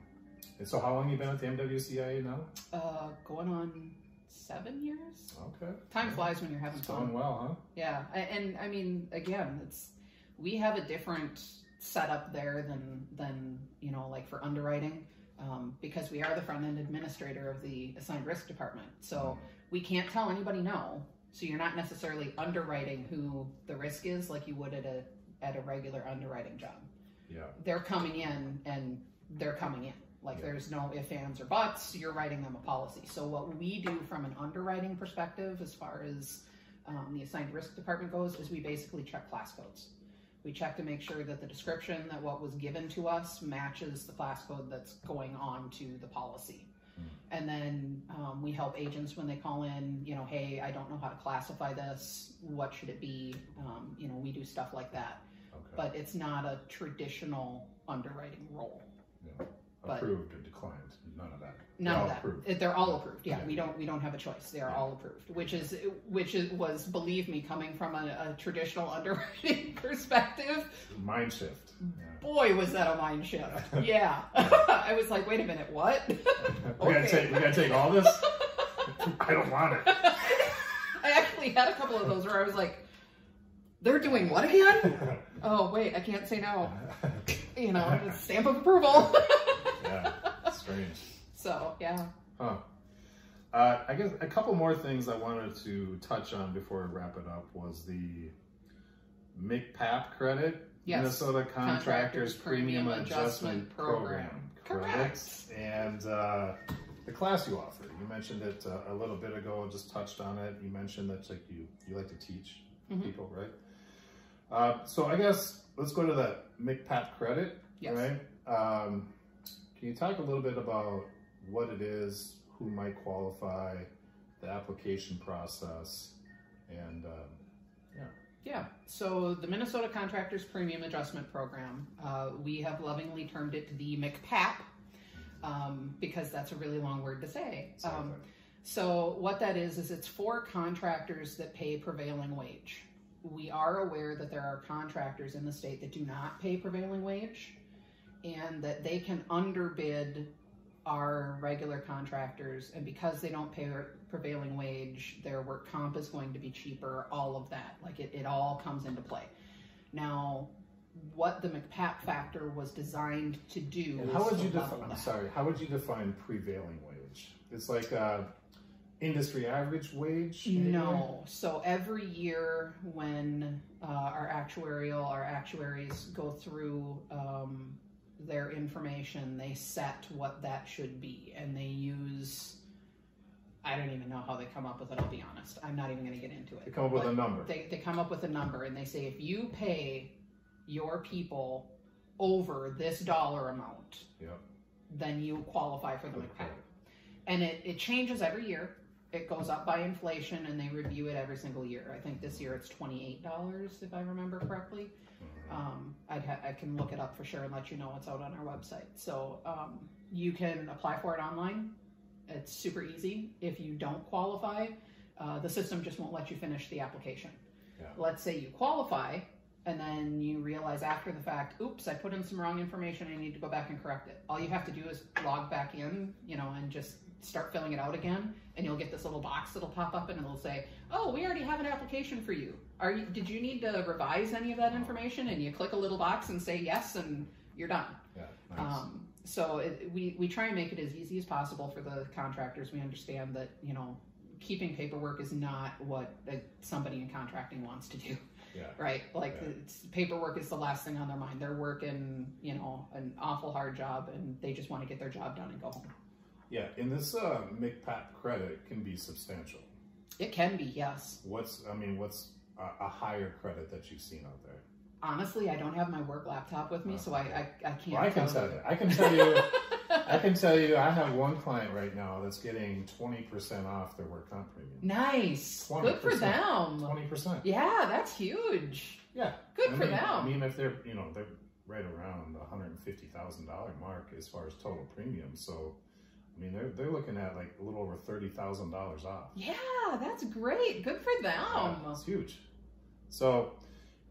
and so, how long you been at the MWCIA now?
Uh, going on seven years.
Okay.
Time flies when you're having
It's
fun.
going well,
huh? Yeah, and I mean, again, it's we have a different setup there than than you know, like for underwriting, um, because we are the front end administrator of the assigned risk department. So we can't tell anybody no. So you're not necessarily underwriting who the risk is like you would at a at a regular underwriting job.
Yeah.
They're coming in and they're coming in. Like
Yeah.
there's no ifs, ands, or buts. You're writing them a policy. So what we do from an underwriting perspective, as far as um, the assigned risk department goes, is we basically check class codes. We check to make sure that the description that what was given to us matches the class code that's going on to the policy. And then um, we help agents when they call in, you know, hey, I don't know how to classify this. What should it be? Um, you know, we do stuff like that. But it's not a traditional underwriting role.
yeah.
but-
Approved or declined? None of that.
None
They're
of
all
that.
approved.
It- They're all approved. Yeah, we don't we don't have a choice. They are all approved, which is which is was believe me coming from a, a traditional underwriting perspective.
Mind shift. Yeah.
Boy, was that a mind shift. Yeah, I was like, wait a minute, what?
we gotta
Okay.
take. We gotta take all this. I don't want it.
I actually had a couple of those where I was like, they're doing what again? Oh wait, I can't say no. You know, stamp of approval.
yeah. Strange.
so yeah.
Huh. Uh, I guess a couple more things I wanted to touch on before I wrap it up was the MCPAP credit,
Yes.
Minnesota Contractors,
Contractors
Premium, Adjustment,
Adjustment
Program.
Program.
Correct. And uh, the class you offer, you mentioned it uh, a little bit ago, just touched on it. You mentioned that like you, you like to teach
Mhm.
people, right? Uh, so I guess let's go to the MCPAP credit,
Yes.
right? Um, can you talk a little bit about what it is, who might qualify, the application process, and um,
Yeah, so the Minnesota Contractors Premium Adjustment Program, uh, we have lovingly termed it the MCPAP um, because that's a really long word to say. Um, so what that is is it's for contractors that pay prevailing wage. We are aware that there are contractors in the state that do not pay prevailing wage, and that they can underbid our regular contractors, and because they don't pay prevailing wage, their work comp is going to be cheaper. All of that, like it, it all comes into play. Now, what the McPap factor was designed to do.
and how would you define? Sorry, how would you define prevailing wage? It's like uh, industry average wage.
No. So every year when uh, our actuarial, our actuaries go through um, their information, they set what that should be, and they use. I don't even know how they come up with it. I'll be honest. I'm not even going to get into it.
They come up with
But
a number.
They they come up with a number, and they say if you pay your people over this dollar amount,
Yep.
then you qualify for the
For the
McPap
credit.
and it, it changes every year. It goes up by inflation, and they review it every single year. I think this year it's twenty eight dollars, if I remember correctly.
Mhm.
Um, I'd ha- I can look it up for sure and let you know it's out on our website. So um, you can apply for it online. It's super easy. If you don't qualify, uh, the system just won't let you finish the application.
Yeah.
Let's say you qualify, and then you realize after the fact, oops, I put in some wrong information. I need to go back and correct it. All you have to do is log back in, you know, and just start filling it out again, and you'll get this little box that'll pop up, and it'll say, "Oh, we already have an application for you. Are you? Did you need to revise any of that information?" And you click a little box and say yes, and you're done.
Yeah. Nice.
Um, so it, we we try and make it as easy as possible for the contractors. We understand that you know keeping paperwork is not what uh, somebody in contracting wants to do,
yeah.
right? Like
Yeah.
it's, paperwork is the last thing on their mind. They're working you know an awful hard job, and they just want to get their job done and go home.
Yeah. And this uh, McPap credit can be substantial.
It can be yes.
What's I mean, what's a, a higher credit that you've seen out there?
Honestly, I don't have my work laptop with me, so I I, I can't.
Well, I can
tell
you. I can tell you. I can tell you. I have one client right now that's getting twenty percent off their work comp premium.
nice. Good for
20%.
them.
Twenty percent.
Yeah, that's huge.
Yeah.
Good
I
for
mean,
them.
I mean, if they're you know they're right around the hundred and fifty thousand dollar mark as far as total premium, so I mean they're they're looking at like a little over thirty thousand dollars off.
Yeah, that's great. Good for them.
Yeah, it's huge. So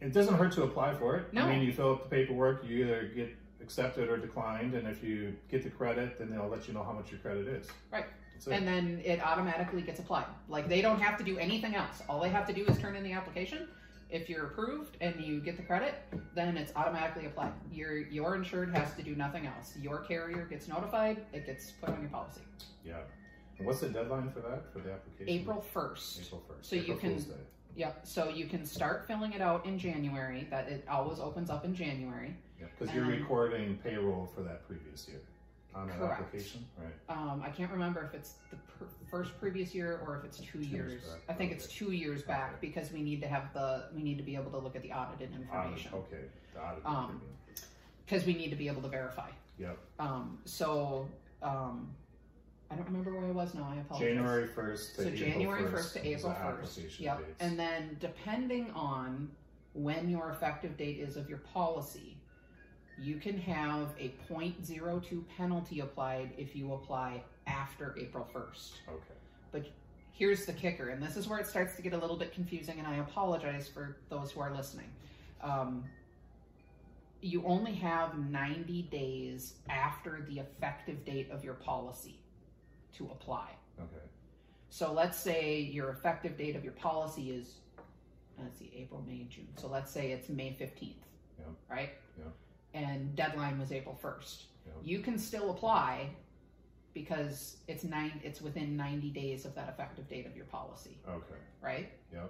it doesn't hurt to apply for it.
No.
I mean, you fill out the paperwork, you either get accepted or declined, and if you get the credit, then they'll let you know how much your credit is.
Right. And then it automatically gets applied. Like they don't have to do anything else. All they have to do is turn in the application. If you're approved and you get the credit, then it's automatically applied. Your your insured has to do nothing else. Your carrier gets notified. It gets put on your policy.
yeah. And what's the deadline for that for the application?
April first.
April first.
So you can-. Yep. So you can start filling it out in January. That it always opens up in January.
Yeah, because you're
Um,
recording payroll for that previous year on that
Correct.
application, right?
Um, I can't remember if it's the first previous year or if it's two,
years back.
I think it's
Okay.
two years back
Okay.
because we need to have the we need to be able to look at the audited
Audit,
information
okay, the audit
Um,
premium.
because we need to be able to verify.
Yep.
Um, so um, I don't remember where I was now. I apologize.
January first to
so
April
January
1st
first to
is
April
the
first.
application
Yep.
dates.
And then depending on when your effective date is of your policy, you can have a 0.02 penalty applied if you apply after April first.
Okay.
But here's the kicker, and this is where it starts to get a little bit confusing, and I apologize for those who are listening. Um, you only have 90 days after the effective date of your policy to apply.
Okay.
So let's say your effective date of your policy is, let's see, April, May, June. So let's say it's May 15th,
Yep.
right?
Yep.
And deadline was April 1st.
Yep.
You can still apply because it's nine. It's within 90 days of that effective date of your policy,
Okay.
right?
Yep.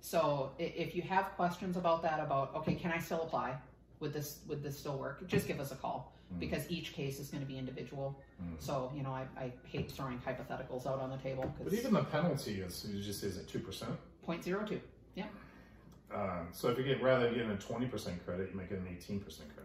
So if you have questions about that, about okay, can I still apply? Would this would this still work? Just give us a call
Mhm.
because each case is going to be individual.
Mhm.
So you know, I, I hate throwing hypotheticals out on the table
But even the penalty is just is it two percent.
point zero two.
Um, so if you get rather than getting a twenty percent credit, you might get an eighteen percent credit.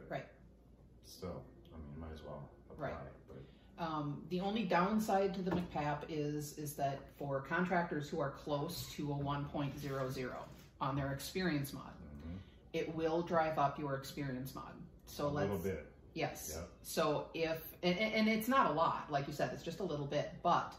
Still, I mean, might as well apply.
Right.
But
Um, the only downside to the McPap is is that for contractors who are close to a 1.00 on their experience mod,
mhm,
it will drive up your experience mod. So
a
let's
little bit.
yes.
Yeah.
So if and, and and it's not a lot, like you said, it's just a little bit, but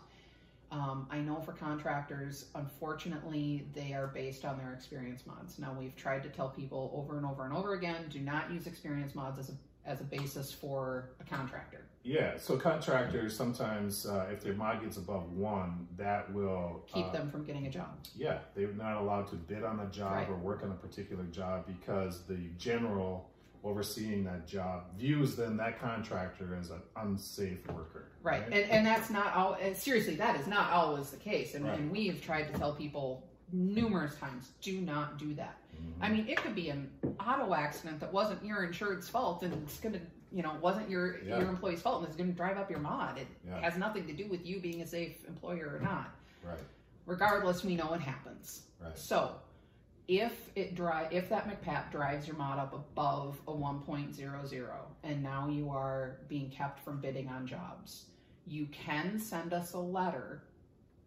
um, I know for contractors, unfortunately, they are based on their experience mods. Now we've tried to tell people over and over and over again, do not use experience mods as a as a basis for a contractor.
Yeah. So contractors sometimes, uh, if their mod gets above one, that will
Keep
uh,
them from getting a job.
Yeah, they're not allowed to bid on a job
Right.
or work on a particular job because the general overseeing that job views then that contractor as an unsafe worker.
Right, and and that's not all. Seriously, that is not always the case. And,
Right.
and we have tried to tell people numerous times, do not do that.
Mhm.
I mean, it could be an auto accident that wasn't your insured's fault, and it's gonna, you know, wasn't your
Yeah.
your employee's fault, and it's gonna drive up your mod. It
Yeah.
has nothing to do with you being a safe employer or not.
Right,
Regardless, we know it happens.
right.
So, if it dri if that McPap drives your mod up above a 1.00 and now you are being kept from bidding on jobs, you can send us a letter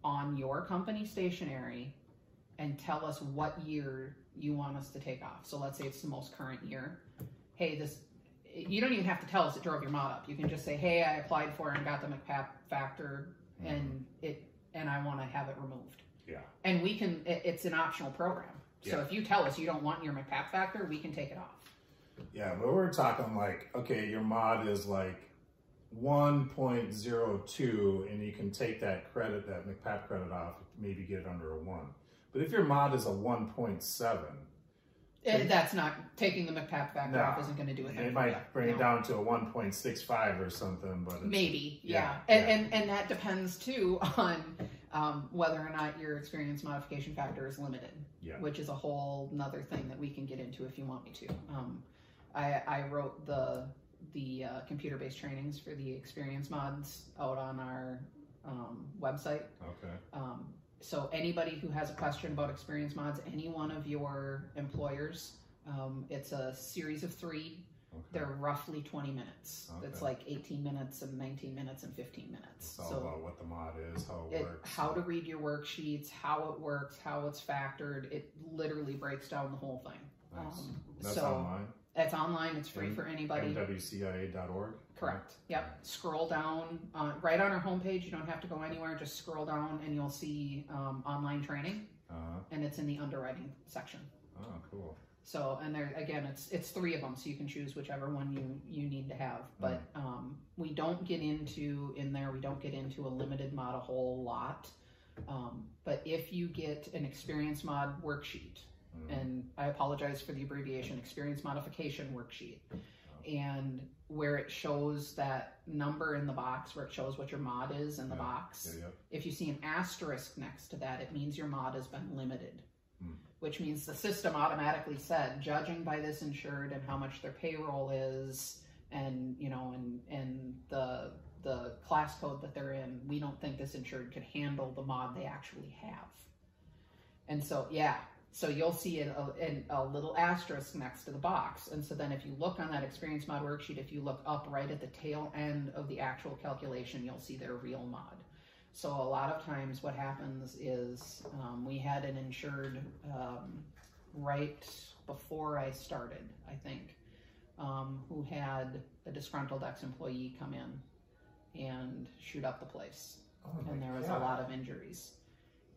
on your company stationery and tell us what year you want us to take off. So let's say it's the most current year. Hey, this you don't even have to tell us it drove your mod up. You can just say, "Hey, I applied for and got the McPap factor
Mhm.
and it and I want to have it removed."
Yeah.
And we can, it, it's an optional program. So
Yeah.
if you tell us you don't want your McPap factor, we can take it off.
Yeah, but we're talking like, okay, your mod is like 1.02, and you can take that credit, that McPap credit off, maybe get it under a 1. But if your mod is a 1.7,
Eh, that's not, taking the McPap factor
No.
off isn't going to do thing.
it might bring
No.
it down to a 1.65 or something, but it's,
Maybe,
Yeah,
yeah. And,
yeah.
and and that depends too on um, whether or not your experience modification factor is limited,
Yeah.
which is a whole another thing that we can get into if you want me to. Um, I, I wrote the the uh, computer based trainings for the experience mods out on our um, website.
Okay.
Um, so anybody who has a question about experience mods, any one of your employers, um, it's a series of three
Okay.
they're roughly 20 minutes. It's like 18 minutes and 19 minutes and 15 minutes.
It's
so
about what the mod is, how it,
it,
works.
how to read your worksheets, how it works, how it's factored. It literally breaks down the whole thing.
Nice.
Um,
That's
so
online.
It's online. It's free for anybody.
MWCIA.org.
Correct. Yep. Scroll down uh, right on our homepage. You don't have to go anywhere. Just scroll down and you'll see um, online training,
Uh,
and it's in the underwriting section.
oh, cool.
So, and there again, it's it's three of them, so you can choose whichever one you you need to have. But um, we don't get into in there. We don't get into a limited mod a whole lot. Um, but if you get an experience mod worksheet,
Mm.
and I apologize for the abbreviation, experience modification worksheet, and where it shows that number in the box, where it shows what your mod is in the
Yeah.
box,
Yeah, yeah.
if you see an asterisk next to that, it means your mod has been limited.
Hmm.
Which means the system automatically said, judging by this insured and how much their payroll is, and you know, and and the the class code that they're in, we don't think this insured could handle the mod they actually have. And so, yeah, so you'll see a, in a little asterisk next to the box. And so then if you look on that experience mod worksheet, if you look up right at the tail end of the actual calculation, you'll see their real mod. So a lot of times what happens is um, we had an insured um, right before I started, I think, um, who had a disgruntled ex-employee come in and shoot up the place
Oh
and there was
God.
a lot of injuries.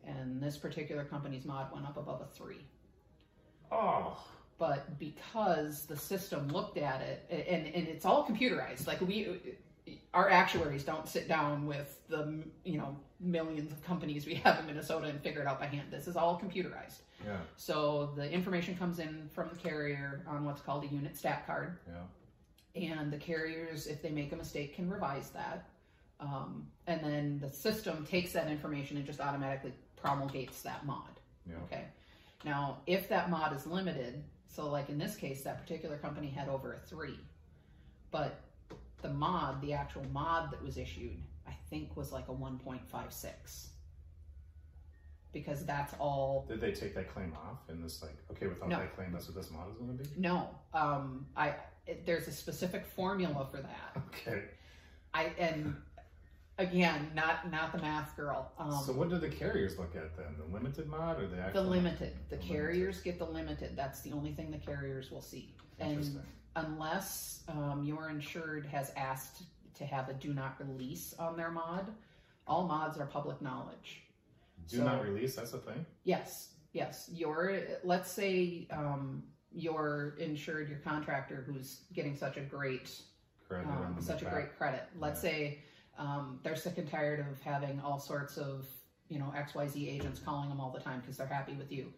And this particular company's mod went up above a three.
Oh,
But because the system looked at it, and, and it's all computerized, like we, our actuaries don't sit down with the you know millions of companies we have in Minnesota and figure it out by hand. This is all computerized.
yeah,
So the information comes in from the carrier on what's called a unit stat card
yeah.
and the carriers, if they make a mistake, can revise that. Um, and then the system takes that information and just automatically promulgates that mod.
Yeah.
Okay. Now, if that mod is limited, so like in this case, that particular company had over a three, but the mod, the actual mod that was issued, I think was like a 1.56 because that's all
Did they take that claim off and this like, okay, without
No.
that claim, that's what this mod is going to be?
no um i it, there's a specific formula for that
Okay.
I and again, not not the math girl. Um,
so what do the carriers look at then? The limited mod or the
the limited, the
The
carriers get the limited. That's the only thing the carriers will see. And unless um, your insured has asked to have a do not release on their mod, all mods are public knowledge.
Do
so-
not release. That's a thing.
Yes, yes. Your let's say um, your insured, your contractor, who's getting such a great
Credit
um, such a
back.
great credit. Let's
Yeah.
say um, they're sick and tired of having all sorts of you know XYZ agents calling them all the time because they're happy with you.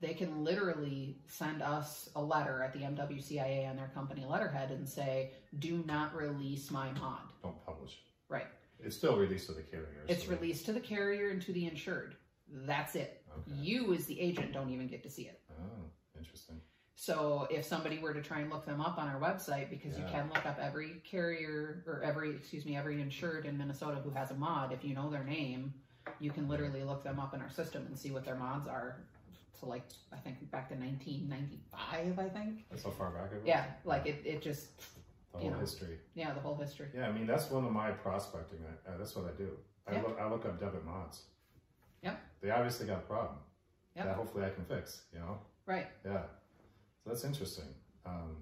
They can literally send us a letter at the MWCIA on their company letterhead and say, "Do not release my mod."
Don't publish.
Right.
It's still released to the carrier.
It's
so-
released to the carrier and to the insured. That's it.
Okay.
You, as the agent, don't even get to see it.
Oh, interesting.
So if somebody were to try and look them up on our website, because you can look up every carrier or every, excuse me, every insured in Minnesota who has a mod, if you know their name, you can literally look them up in our system and see what their mods are. So like, I think back to 1995, I think.
That's how far back it was.
Yeah, like it, it just,
the
you
whole
know.
history.
yeah, the whole history.
Yeah, I mean that's one of my prospecting. I, uh, that's what I do. I
Yeah.
look. I look up debit mods.
Yep.
They obviously got a problem.
Yep.
That hopefully I can fix. You know.
Right.
Yeah. So that's interesting. Um,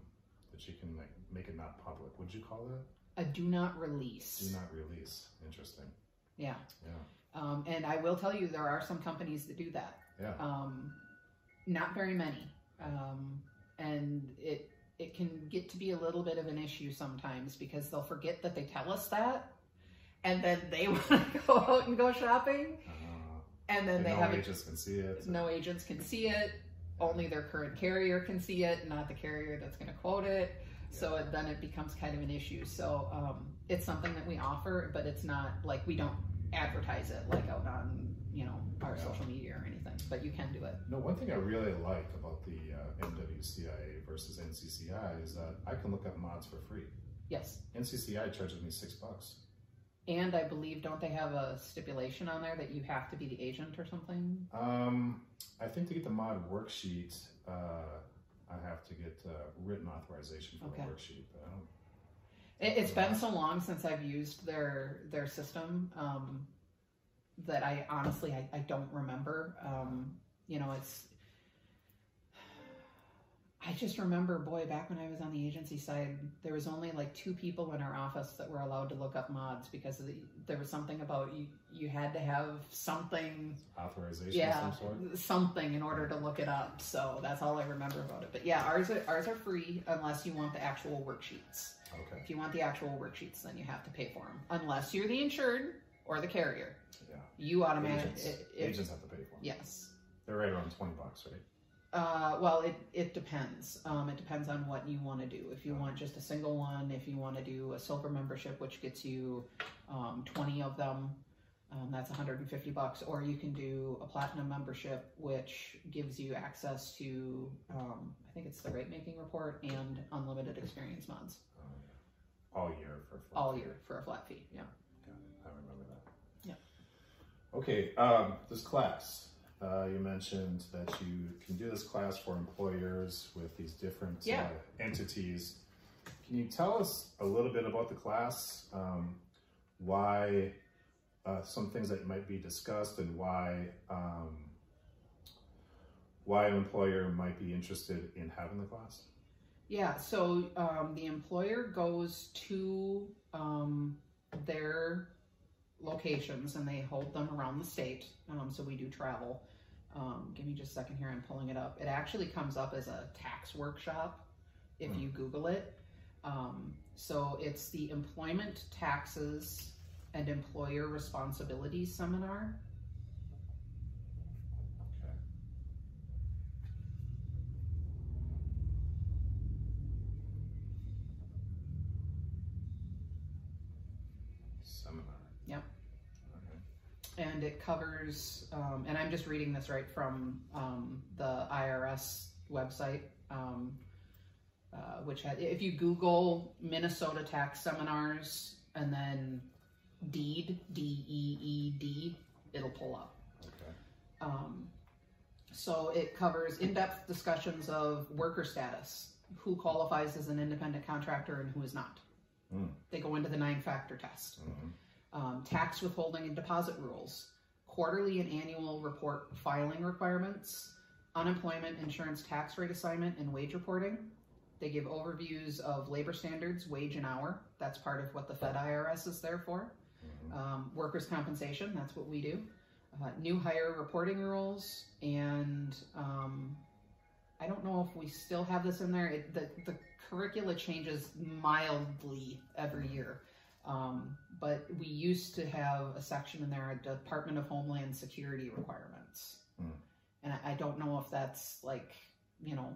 that you can like make it not public. Would you call that?
A do not release.
Do not release. Interesting.
Yeah.
Yeah.
Um, and I will tell you, there are some companies that do that.
Yeah.
Um, not very many, um, and it it can get to be a little bit of an issue sometimes because they'll forget that they tell us that, and then they want to go out and go shopping,
Uh,
and then
and
they
no
have
agents can see it.
no agents can see it. Only their current carrier can see it, not the carrier that's going to quote it. So it, then it becomes kind of an issue. So um, it's something that we offer, but it's not like we don't advertise it like out on you know our
Yeah.
social media or anything. But you can do it.
No, one thing I really like about the uh, MWCIA versus NCCI is that I can look up mods for free.
Yes,
NCCI charges me six bucks.
And I believe don't they have a stipulation on there that you have to be the agent or something?
Um, I think to get the mod worksheet, uh, I have to get uh, written authorization for
Okay.
the worksheet. But I don't,
It, it's been so long since I've used their their system um, that I honestly I, I don't remember. Um, you know, it's. I just remember, boy, back when I was on the agency side, there was only like two people in our office that were allowed to look up mods because of the, there was something about you. You had to have something,
authorization
yeah,
of some sort.
something in order to look it up. So that's all I remember about it. But yeah, ours are, ours are free unless you want the actual worksheets.
Okay.
If you want the actual worksheets, then you have to pay for them, unless you're the insured or the carrier.
Yeah.
You automatically,
Agents,
it, it,
agents have to pay for them.
yes.
They're right around twenty bucks, right?
Uh, well, it, it depends. Um, it depends on what you want to do. If you want just a single one, if you want to do a silver membership, which gets you um, 20 of them, um, that's 150 bucks. Or you can do a platinum membership, which gives you access to, um, I think it's the rate making report and unlimited experience mods
Oh, yeah. All year for a flat
all
fee.
year for a flat fee. Yeah.
It. I remember that.
Yeah.
Okay, um, this class. Uh, you mentioned that you can do this class for employers with these different
Yeah.
uh, entities. Can you tell us a little bit about the class? Um, why uh, some things that might be discussed and why um, why an employer might be interested in having the class?
Yeah, so um, the employer goes to um, their locations and they hold them around the state. Um, so we do travel. Um, give me just a second here, I'm pulling it up. It actually comes up as a tax workshop if
Hmm.
you Google it. Um, so it's the Employment Taxes and Employer Responsibilities Seminar.
Okay. Seminar.
Yep. And it covers um, and i'm just reading this right from um, the irs website um, uh, which had if you google minnesota tax seminars and then deed d-e-e-d it'll pull up
Okay.
um, so it covers in-depth discussions of worker status who qualifies as an independent contractor and who is not
Hmm.
they go into the nine factor test
Mhm.
Um, tax withholding and deposit rules, quarterly and annual report filing requirements, unemployment insurance tax rate assignment, and wage reporting. They give overviews of labor standards, wage and hour. That's part of what the Fed IRS is there for.
Mhm.
Um, workers' compensation, that's what we do. Uh, new hire reporting rules, and um, I don't know if we still have this in there. It, the, the curricula changes mildly every year. Um, but we used to have a section in there, Department of Homeland Security requirements.
Hmm.
And I, I don't know if that's like, you know,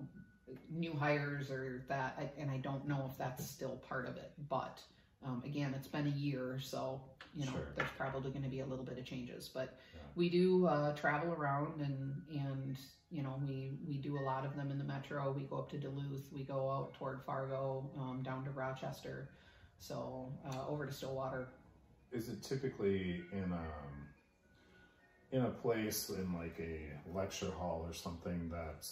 new hires or that, I, and I don't know if that's still part of it. But um, again, it's been a year, so, you know,
Sure.
there's probably going to be a little bit of changes. But
Yeah.
we do uh, travel around and, and, you know, we, we do a lot of them in the metro. We go up to Duluth, we go out toward Fargo, um, down to Rochester. So uh, over to Stillwater.
Is it typically in um in a place in like a lecture hall or something that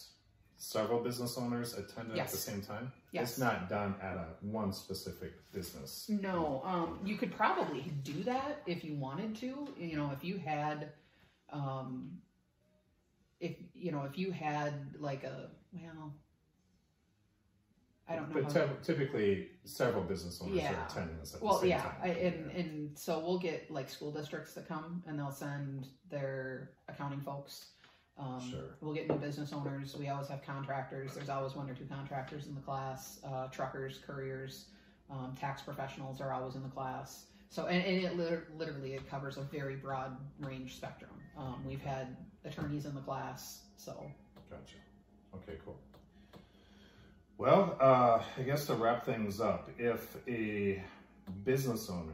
several business owners attend at the same time?
Yes.
It's not done at a one specific business.
No, um, you could probably do that if you wanted to. You know, if you had, um, if you know, if you had like a well, I don't know.
But
how
typ- typically, several business owners
Yeah.
are attending this at
well,
the same
yeah,
time.
I, and and so we'll get like school districts that come and they'll send their accounting folks. Um,
Sure.
We'll get new business owners. We always have contractors. There's always one or two contractors in the class. Uh, truckers, couriers, um, tax professionals are always in the class. So and, and it liter- literally it covers a very broad range spectrum. Um, we've had attorneys in the class, so
Gotcha. Okay, cool. Well, uh, I guess to wrap things up, if a business owner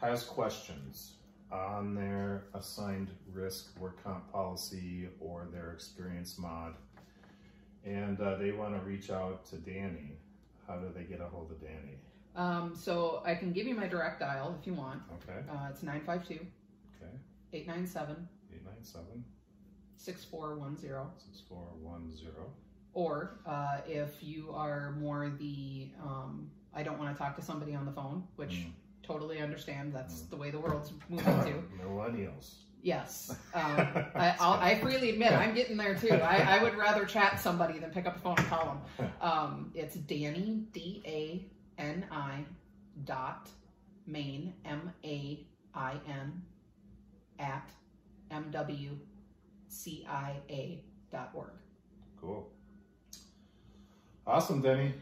has questions on their assigned risk work comp policy or their experience mod, and uh, they want to reach out to Dani, how do they get a hold of Dani?
um, so I can give you my direct dial if you want.
Okay,
Uh, it's 952
okay,
897
eight nine seven
6410.
Six four one zero.
Or uh, if you are more the, um, I don't want to talk to somebody on the phone, which
Mm.
totally understand. That's
Mm.
the way the world's moving to.
Millennials.
Yes. Um, I, I'll, I freely admit I'm getting there too. I, I would rather chat somebody than pick up the phone and call them. Um, it's Dani, D A N I dot Main, M A I N, at MWCIA dot org.
Cool. Awesome, Denny.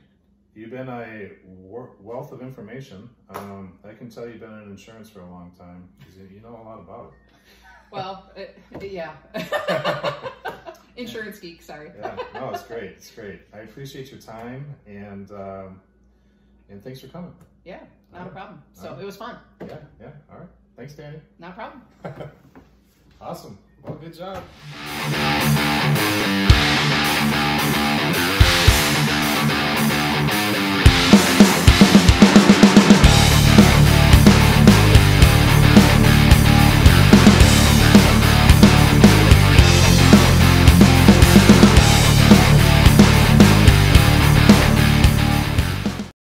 You've been a wealth of information. Um, I can tell you've been in insurance for a long time because you, know a lot about it.
Well, it, yeah. Insurance geek, sorry.
Yeah, no, it's great. It's great. I appreciate your time and um, and thanks for coming.
Yeah, not a problem. So
Alright.
it was fun.
Yeah, yeah. All right. Thanks, Dani.
Not a problem.
awesome. Well, good job.